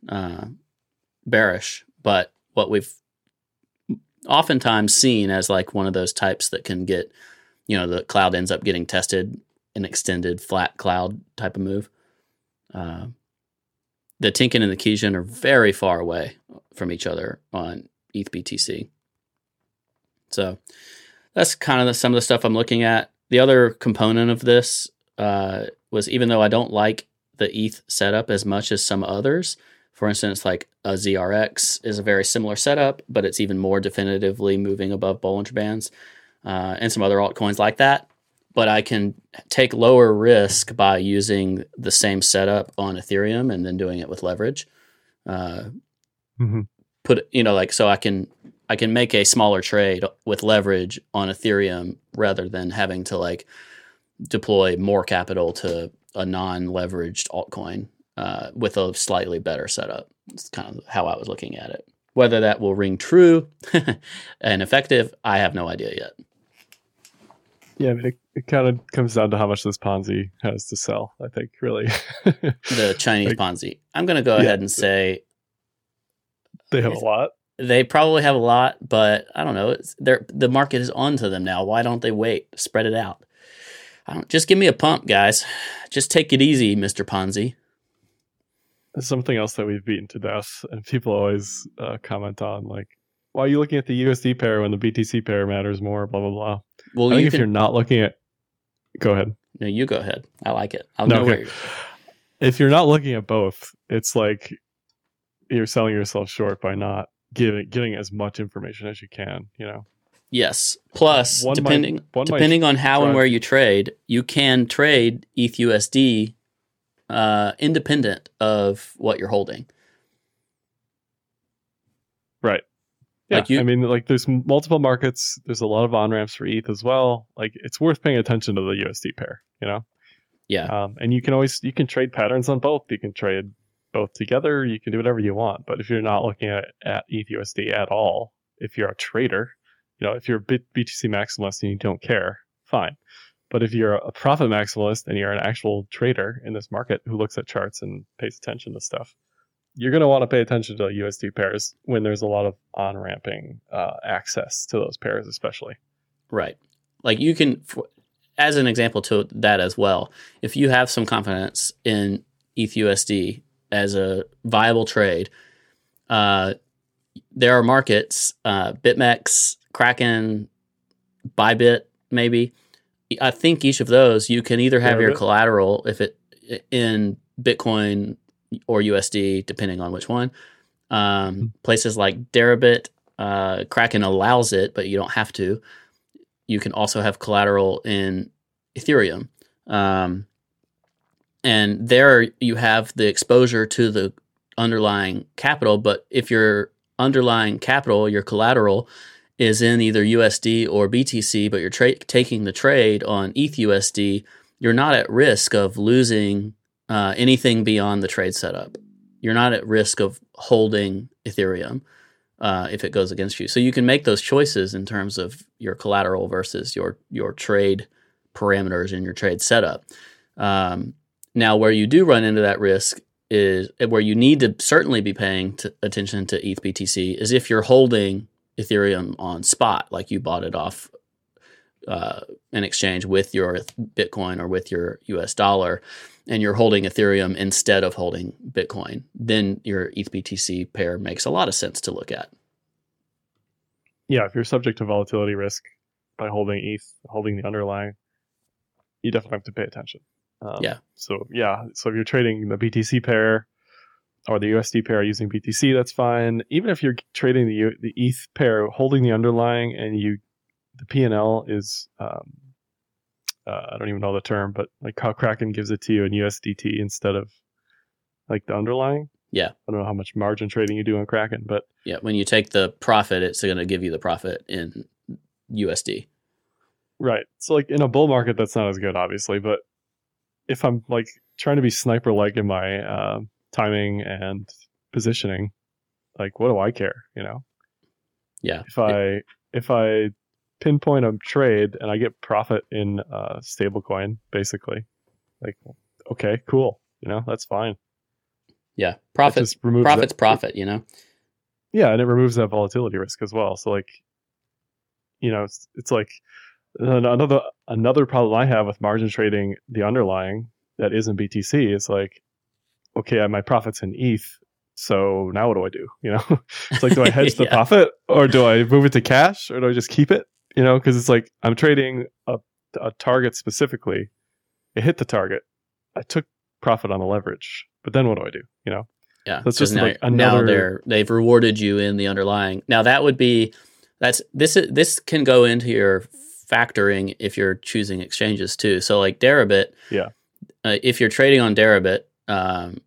uh, bearish, but what we've oftentimes seen as like one of those types that can get, you know, the cloud ends up getting tested, an extended flat cloud type of move. Uh, the Tenkan and the Keynesian are very far away from each other on ETH BTC. So that's kind of the, some of the stuff I'm looking at. The other component of this uh, was even though I don't like the ETH setup as much as some others, for instance, like a ZRX is a very similar setup, but it's even more definitively moving above Bollinger Bands, uh, and some other altcoins like that but I can take lower risk by using the same setup on Ethereum and then doing it with leverage. Uh, hmm put you know like so I can I can make a smaller trade with leverage on Ethereum rather than having to like deploy more capital to a non-leveraged altcoin uh, with a slightly better setup. It's kind of how I was looking at it. Whether that will ring true and effective, I have no idea yet. Yeah, it, it kind of comes down to how much this Ponzi has to sell. I think really, The Chinese Like- Ponzi. I'm going to go Yeah. ahead and say they have a lot. They probably have a lot, but I don't know. It's the market is onto them now. Why don't they wait? Spread it out. I don't, just give me a pump, guys. Just take it easy, Mr. Ponzi. something else that we've beaten to death, and people always uh, comment on like, "Why are you looking at the USD pair when the BTC pair matters more?" Blah blah blah. Well, I think you if can. you're not looking at, go ahead. no, you go ahead. I like it. I'll No, know okay. where. You're, If you're not looking at both, it's like you're selling yourself short by not giving getting as much information as you can. You know, yes. Plus, One depending might depending on how and where you trade, you can trade ETH USD uh, independent of what you're holding. right? Yeah, Like you- I mean, like there's multiple markets. There's a lot of on ramps for ETH as well. Like it's worth paying attention to the USD pair. You know. Yeah. Um, and you can always you can trade patterns on both. You can trade both together. You can do whatever you want. But if you're not looking at at ETHUSD at all, if you're a trader, you know, if you're a bit BTC maximalist and you don't care, fine. But if you're a profit maximalist and you're an actual trader in this market who looks at charts and pays attention to stuff, you're going to want to pay attention to USD pairs when there's a lot of on ramping uh, access to those pairs, especially. Right. Like you can, as an example to that as well, if you have some confidence in ETHUSD as a viable trade, uh, there are markets, uh, BitMEX, Kraken, Bybit, maybe. I think each of those you can either have your collateral if it in Bitcoin or USD, depending on which one. Um, places like Deribit, uh, Kraken allows it, but you don't have to. You can also have collateral in Ethereum. Um, and there you have the exposure to the underlying capital. But if your underlying capital, your collateral, is in either USD or BTC, but you're tra- taking the trade on ETH USD, you're not at risk of losing uh, anything beyond the trade setup. You're not at risk of holding Ethereum uh, if it goes against you. So you can make those choices in terms of your collateral versus your your trade parameters and your trade setup. Um, now, where you do run into that risk is where you need to certainly be paying t- attention to ETH BTC is if you're holding Ethereum on spot, like you bought it off uh, an exchange with your Bitcoin or with your US dollar, and you're holding Ethereum instead of holding Bitcoin, then your ETH BTC pair makes a lot of sense to look at. yeah, if you're subject to volatility risk by holding ETH, holding the underlying, you definitely have to pay attention. Um, Yeah. So yeah, so if you're trading the BTC pair or the USD pair using BTC, that's fine. Even if you're trading the the ETH pair, holding the underlying, and you the P and L is um, uh, I don't even know the term, but like how Kraken gives it to you in USDT instead of like the underlying. Yeah. I don't know how much margin trading you do on Kraken, but Yeah, when you take the profit, it's going to give you the profit in USD. Right. So like in a bull market, that's not as good, obviously. But if I'm like trying to be sniper like in my uh, timing and positioning, like what do I care? You know, Yeah. if I if I pinpoint a trade and I get profit in uh, stablecoin, basically, like okay, cool. You know, that's fine. Yeah. That Profit just removes profit's that- profit, you know. Yeah, and it removes that volatility risk as well. So like, you know, it's, it's like another another problem I have with margin trading the underlying that isn't BTC is like, okay, my profits in ETH. So now what do I do? You know, it's like, do I hedge the Yeah. profit or do I move it to cash or do I just keep it? You know, because it's like I'm trading a, a target specifically. It hit the target. I took profit on the leverage, but then what do I do? You know, Yeah, That's just now, like now another- they're they've rewarded you in the underlying. Now that would be that's this is this can go into your factoring if you're choosing exchanges too. So like Deribit, Yeah. uh, if you're trading on Deribit, um,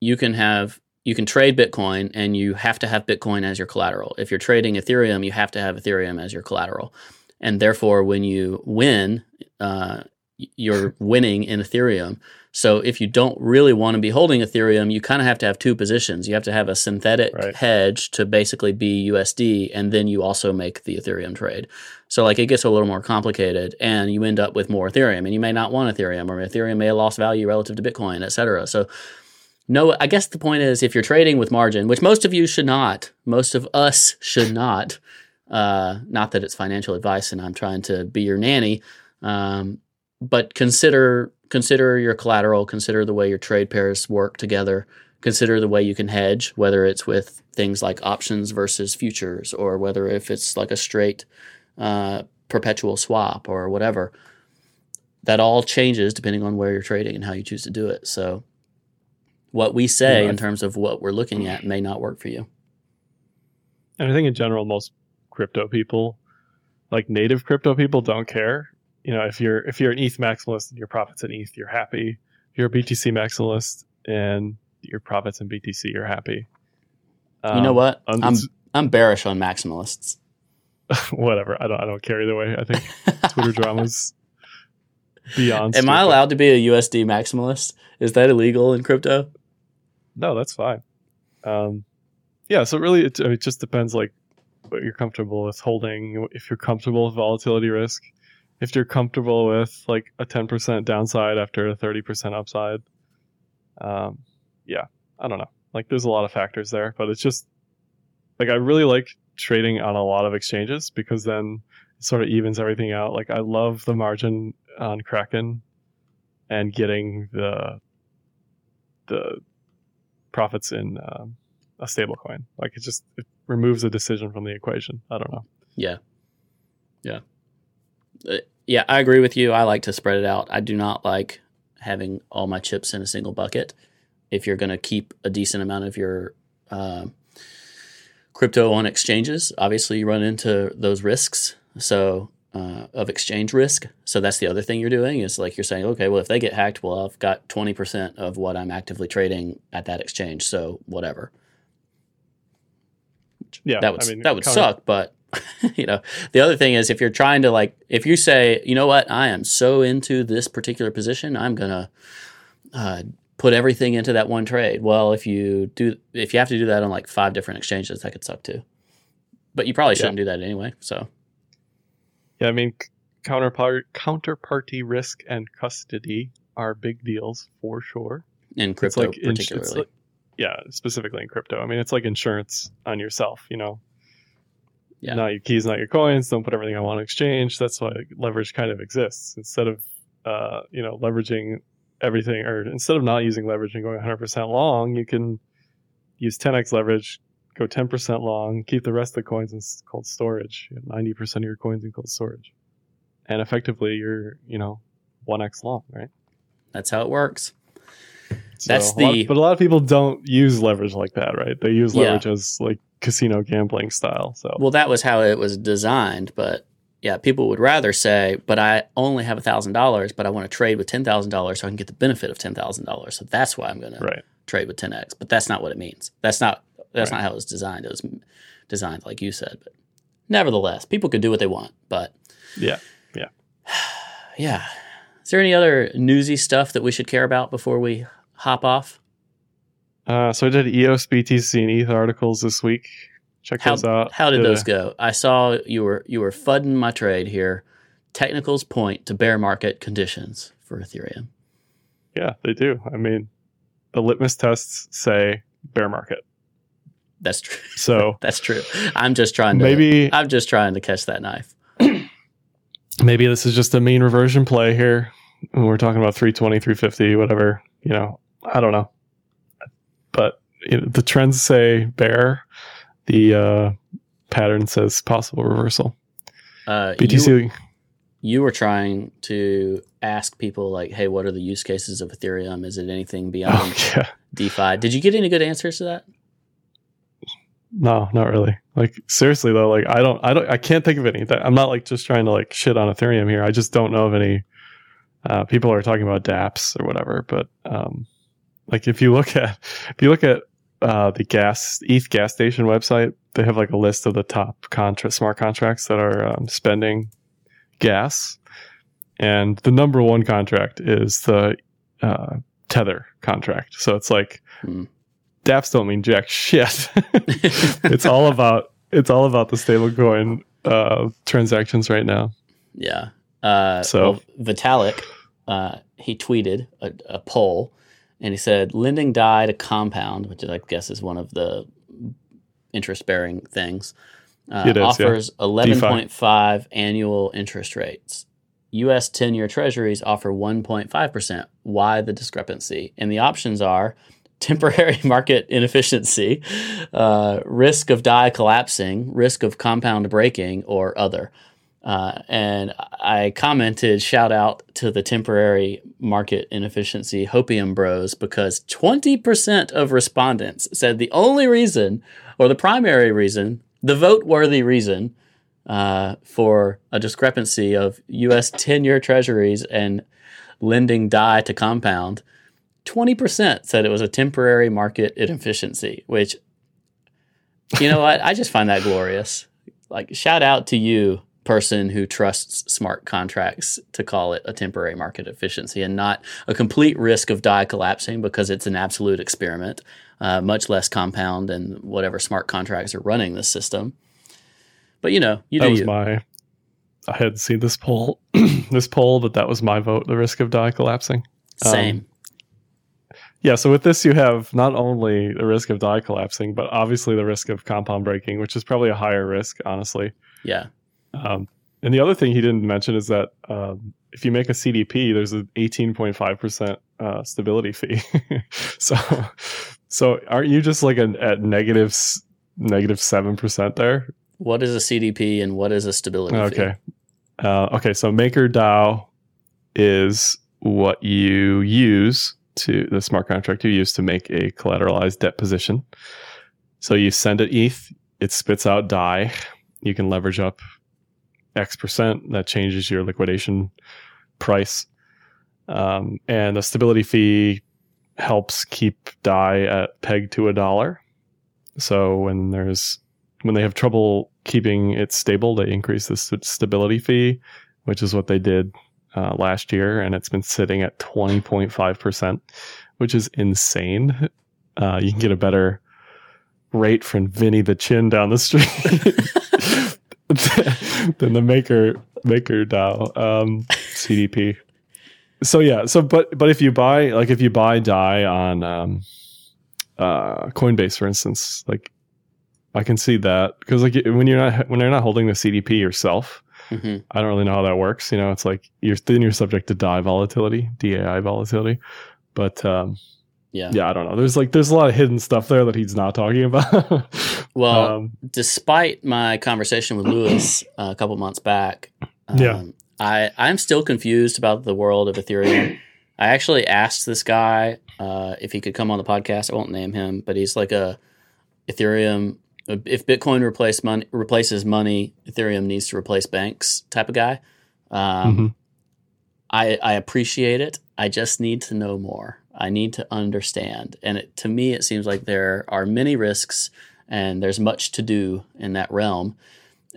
you can have you can trade Bitcoin and you have to have Bitcoin as your collateral. If you're trading Ethereum, you have to have Ethereum as your collateral, and therefore when you win, uh, you're winning in Ethereum. So if you don't really want to be holding Ethereum, you kind of have to have two positions. You have to have a synthetic Right. hedge to basically be USD, and then you also make the Ethereum trade. So like it gets a little more complicated, and you end up with more Ethereum, and you may not want Ethereum, or Ethereum may have lost value relative to Bitcoin, et cetera. So no, I guess the point is if you're trading with margin, which most of you should not, most of us should not. Uh, not that it's financial advice, and I'm trying to be your nanny. Um, but consider consider your collateral, consider the way your trade pairs work together, consider the way you can hedge, whether it's with things like options versus futures, or whether if it's like a straight uh, perpetual swap or whatever. That all changes depending on where you're trading and how you choose to do it. So, what we say Yeah. in terms of what we're looking at may not work for you. And I think in general, most crypto people, like native crypto people, don't care. You know, if you're if you're an ETH maximalist and your profits in ETH, you're happy. If you're a BTC maximalist and your profits in BTC, you're happy. you know Um, what? um, I'm I'm bearish on maximalists. whatever. I don't. I don't care either way. I think Twitter dramas beyond. Am I allowed to be a USD maximalist? Is that illegal in crypto? No, that's fine. Um, yeah. So really, it, it just depends like what you're comfortable with holding. If you're comfortable with volatility risk, if you're comfortable with like a 10% downside after a 30% upside. Um, yeah, I don't know. Like, there's a lot of factors there, but it's just like I really like trading on a lot of exchanges because then it sort of evens everything out. Like, I love the margin on Kraken and getting the the profits in um, a stable coin. Like, it just it removes a decision from the equation. I don't know. Yeah. Yeah. Uh, yeah, I agree with you. I like to spread it out. I do not like having all my chips in a single bucket. If you're going to keep a decent amount of your uh, crypto on exchanges, obviously you run into those risks. So, uh, of exchange risk. So that's the other thing you're doing is like you're saying, okay, well, if they get hacked, well, I've got 20% of what I'm actively trading at that exchange. So whatever. Yeah, that would I mean, that would suck. But you know, the other thing is if you're trying to like, if you say, you know what, I am so into this particular position, I'm gonna uh, put everything into that one trade. Well, if you do, if you have to do that on like five different exchanges, that could suck too. But you probably shouldn't do that anyway. So Yeah, I mean, counterpart counterparty risk and custody are big deals for sure. in crypto, like particularly, it's like- yeah, specifically in crypto. I mean, it's like insurance on yourself. You know, Yeah. not your keys, not your coins. Don't put everything on one exchange. That's why leverage kind of exists. Instead of uh, you know leveraging everything, or instead of not using leverage and going 100% long, you can use 10x leverage, go 10% long, keep the rest of the coins in cold storage. You have 90% of your coins in cold storage, and effectively you're you know 1x long, right? that's how it works. So That's lot- the- but a lot of people don't use leverage like that, right? They use Yeah. leverage as like casino gambling style. So Well, that was how it was designed, but yeah, people would rather say, "But I only have thousand dollars, but I want to trade with ten thousand dollars so I can get the benefit of ten thousand dollars. So that's why I'm going to trade with 10x." But that's not what it means. That's not that's Right. not how it was designed. It was designed like you said. But nevertheless, people could do what they want. But Yeah. yeah. yeah, is there any other newsy stuff that we should care about before we hop off? Uh, so I did EOS, BTC, and ETH articles this week. Check How those out. how did a- those go? I saw you were you were fudding my trade here. Technicals point to bear market conditions for Ethereum. Yeah, they do. I mean, the litmus tests say bear market. That's true. So That's true. I'm just trying to maybe I'm just trying to catch that knife. maybe this is just a mean reversion play here. We're talking about 320, 350, whatever. You know, I don't know. But you know, the trends say bear. The uh, pattern says possible reversal. Uh, you, BTC. you were trying to ask people like, "Hey, what are the use cases of Ethereum? Is it anything beyond Oh, yeah. DeFi?" Did you get any good answers to that? No, not really. Like seriously though, like I don't, I don't, I can't think of any. I'm not like just trying to like shit on Ethereum here. I just don't know of any. Uh, people are talking about DApps or whatever, but um, like if you look at if you look at uh, the gas ETH gas station website, they have like a list of the top contra- smart contracts that are um, spending gas, and the number one contract is the uh, Tether contract. So it's like Hmm. DApps don't mean jack shit. it's all about it's all about the stablecoin uh, transactions right now. Yeah. Uh, So- well, Vitalik, uh, he tweeted a, a poll, and he said lending DAI to Compound, which I guess is one of the interest-bearing things, uh, is, yeah. offers eleven point five annual interest rates. US 10 year treasuries offer 1.5%. Why the discrepancy? And the options are temporary market inefficiency, uh, risk of DAI collapsing, risk of compound breaking, or other. Uh, and I commented, shout out to the temporary market inefficiency Hopium Bros because 20% of respondents said the only reason, or the primary reason, the vote worthy reason uh, for a discrepancy of US 10 year treasuries and lending DAI to compound, 20% said it was a temporary market inefficiency, which, you know what? I just find that glorious. Like, shout out to you, person who trusts smart contracts to call it a temporary market efficiency and not a complete risk of DAI collapsing because it's an absolute experiment, uh, much less compound and whatever smart contracts are running this system. But you know, you that do was you. my. I had seen this poll, this poll, but that was my vote. The risk of DAI collapsing. Same. Yeah, so with this, you have not only the risk of DAI collapsing, but obviously the risk of compound breaking, which is probably a higher risk, honestly. yeah. Um, and the other thing he didn't mention is that um, if you make a CDP, there's an 18.5% uh, stability fee. so, so aren't you just like an, at negative negative seven percent there? What is a CDP and what is a stability fee? Okay. Uh, okay. So MakerDAO is what you use to the smart contract you use to make a collateralized debt position. So you send it ETH, it spits out DAI. You can leverage up X percent. That changes your liquidation price. Um, and the stability fee helps keep DAI at peg to a dollar. So when there's when they have trouble keeping it stable, they increase the st- stability fee, which is what they did uh, last year, and it's been sitting at twenty point five percent, which is insane. Uh, you can get a better rate from Vinny the Chin down the street than the Maker Maker DAO um, CDP. So yeah, so but but if you buy like if you buy DAI on um, uh, Coinbase, for instance, like I can see that because like when you're not when you're not holding the CDP yourself, hmm I don't really know how that works. You know, it's like you're then you're subject to DAI volatility, DAI volatility. But um, Yeah. yeah, I don't know. There's like there's a lot of hidden stuff there that he's not talking about. Well, um, despite my conversation with Lewis uh, a couple months back, um, Yeah. I I'm still confused about the world of Ethereum. I actually asked this guy uh, if he could come on the podcast. I won't name him, but he's like a Ethereum. If Bitcoin replace money, replaces money, Ethereum needs to replace banks type of guy. Um, mhm. I, I appreciate it. I just need to know more. I need to understand. And it, to me, it seems like there are many risks and there's much to do in that realm.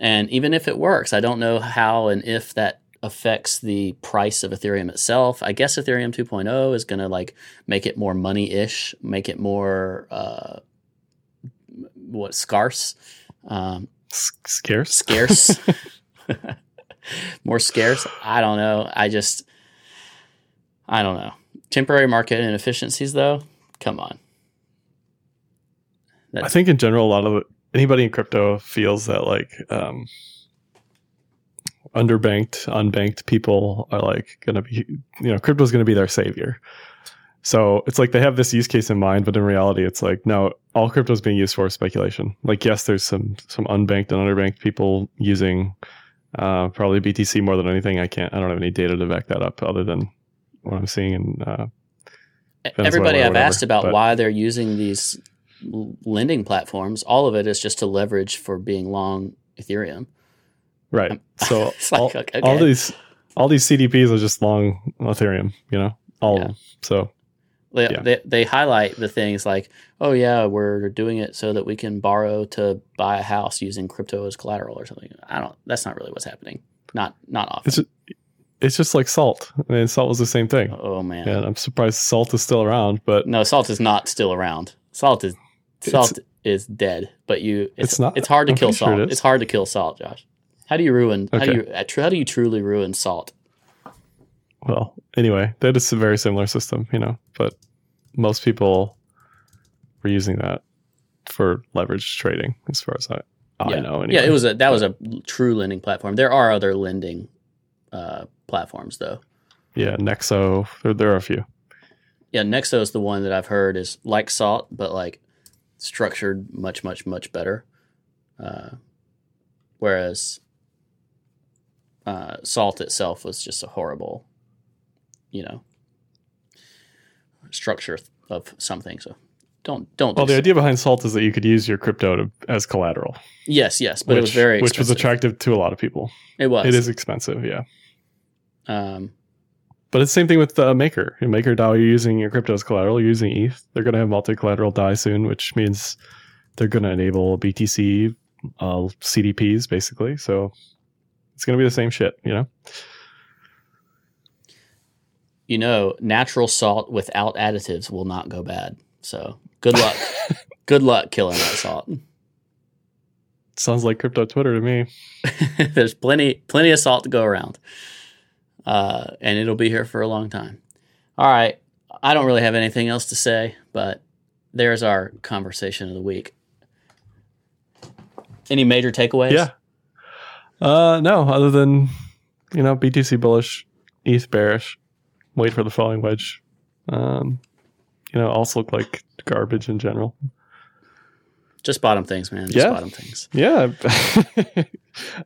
And even if it works, I don't know how and if that affects the price of Ethereum itself. I guess Ethereum 2.0 is going to like make it more money-ish, make it more uh, what scarce, um, scarce. scarce, more scarce. I don't know. I just, I don't know. Temporary market inefficiencies, though. Come on. I think in general, a lot of anybody in crypto feels that like um, underbanked, unbanked people are like going to be, you know, crypto is going to be their savior. So it's like they have this use case in mind, but in reality, it's like no, all crypto is being used for speculation. Like yes, there's some some unbanked and underbanked people using uh, probably BTC more than anything. I can't, I don't have any data to back that up other than what I'm seeing in uh, Everybody I've asked about but- why they're using these lending platforms, all of it is just to leverage for being long Ethereum. right. So It's like, all, okay. all these all these CDPs are just long Ethereum, you know, all Yeah. of them. So They, Yeah. they, they highlight the things like, oh, yeah, we're doing it so that we can borrow to buy a house using crypto as collateral or something. I don't, that's not really what's happening. Not, not often. It's just like salt. I mean, salt was the same thing. oh, man. And I'm surprised salt is still around, but No, salt is not still around. Salt is, salt is dead, but you, it's, It's not? it's hard to I'm kill sure salt. it it's hard to kill salt, Josh. How do you ruin, how do you, uh, how do you truly ruin salt? well, anyway, that is a very similar system, you know. But most people were using that for leverage trading, as far as I, I yeah. know. Yeah, it was a that was a true lending platform. There are other lending uh, platforms, though. Yeah, Nexo. There, there are a few. Yeah, Nexo is the one that I've heard is like Salt, but like structured much, much, much better. Uh, whereas uh, Salt itself was just a horrible, you know, structure of something. So don't don't. Well, do the so. idea behind Salt is that you could use your crypto to, as collateral. Yes, yes, but which, it was very which was attractive to a lot of people. It was. It is expensive, yeah. Um, But it's the same thing with uh, Maker. In Maker DAO, you're using your crypto as collateral. You're using ETH. They're going to have multi-collateral DAI soon, which means they're going to enable BTC uh, CDPs basically. So it's going to be the same shit, you know. you know, natural salt without additives will not go bad. So good luck. good luck killing that salt. Sounds like crypto Twitter to me. There's plenty plenty of salt to go around. Uh, and it'll be here for a long time. All right. I don't really have anything else to say, but there's our conversation of the week. Any major takeaways? Yeah. Uh, no, other than you know BTC bullish, ETH bearish. Wait for the falling wedge. Um, you know, also look like garbage in general. Just bottom things, man. Just Yeah. bottom things. Yeah. I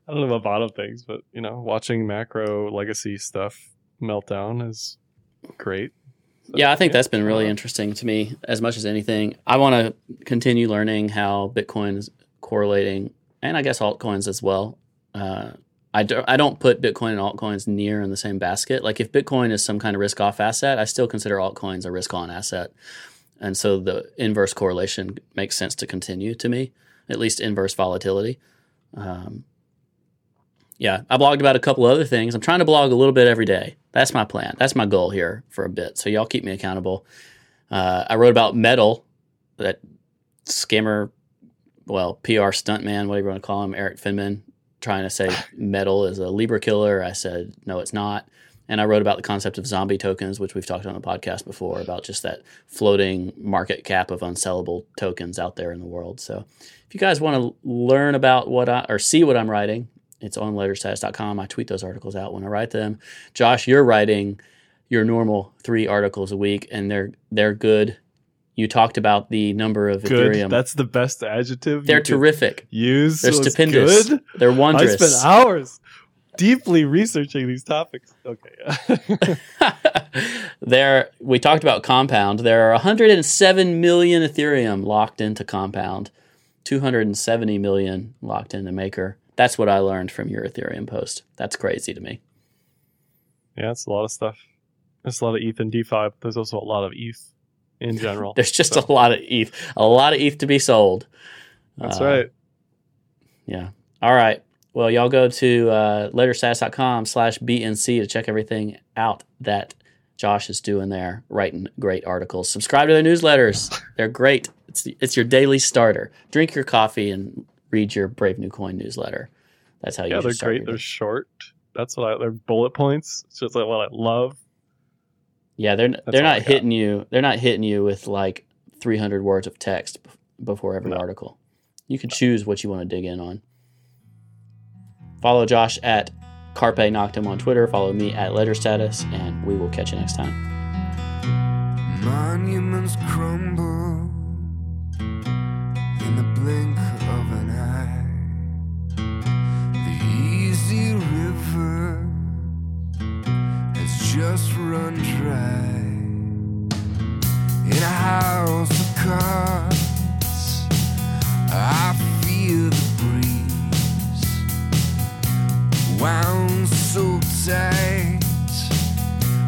don't know about bottom things, but you know, watching macro legacy stuff melt down is great. So, Yeah, I think that's been really uh, interesting to me as much as anything. I want to continue learning how Bitcoin is correlating, and I guess altcoins as well. Uh, I, do, I don't put Bitcoin and altcoins near in the same basket. Like if Bitcoin is some kind of risk off asset, I still consider altcoins a risk on asset. And so the inverse correlation makes sense to continue to me, at least inverse volatility. Um, yeah, I blogged about a couple other things. I'm trying to blog a little bit every day. That's my plan. That's my goal here for a bit. So y'all keep me accountable. Uh, I wrote about Metal, that scammer, well, PR stuntman, whatever you want to call him, Erik Finman, trying to say Metal is a Libra killer. I said, no, it's not. And I wrote about the concept of zombie tokens, which we've talked on the podcast before, about just that floating market cap of unsellable tokens out there in the world. So if you guys want to learn about what I or see what I'm writing, it's on ledgerstatus.com. I tweet those articles out when I write them. Josh, you're writing your normal three articles a week, and they're they're good. You talked about the number of Good. Ethereum. That's the best adjective. they're terrific. Use. They're stupendous. Good. They're wondrous. I spent hours deeply researching these topics. Okay. there, we talked about Compound. There are 107 million Ethereum locked into Compound, 270 million locked into Maker. That's what I learned from your Ethereum post. That's crazy to me. yeah, it's a lot of stuff. There's a lot of ETH and DeFi, but there's also a lot of ETH in general. There's just a lot of ETH, a lot of ETH to be sold. That's Uh, right. Yeah. All right. Well, y'all go to uh, ledgerstatus.com slash BNC to check everything out that Josh is doing there, writing great articles. Subscribe to their newsletters. They're great. It's, it's your daily starter. Drink your coffee and read your Brave New Coin newsletter. That's how you Yeah, they're great. They're short. That's what I. They're bullet points. It's just like what I love. Yeah, they're they're not hitting you. They're not hitting you with like 300 words of text before every No. article. You can choose what you want to dig in on. Follow Josh at Carpe Noctem on Twitter. Follow me at Ledger Status, and we will catch you next time. Monuments crumble in the blink of an eye. The easy river has just run dry. In a house of cards, I feel the wound so tight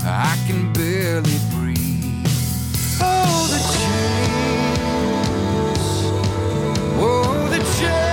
I can barely breathe. Oh, the chains. Oh, the chains.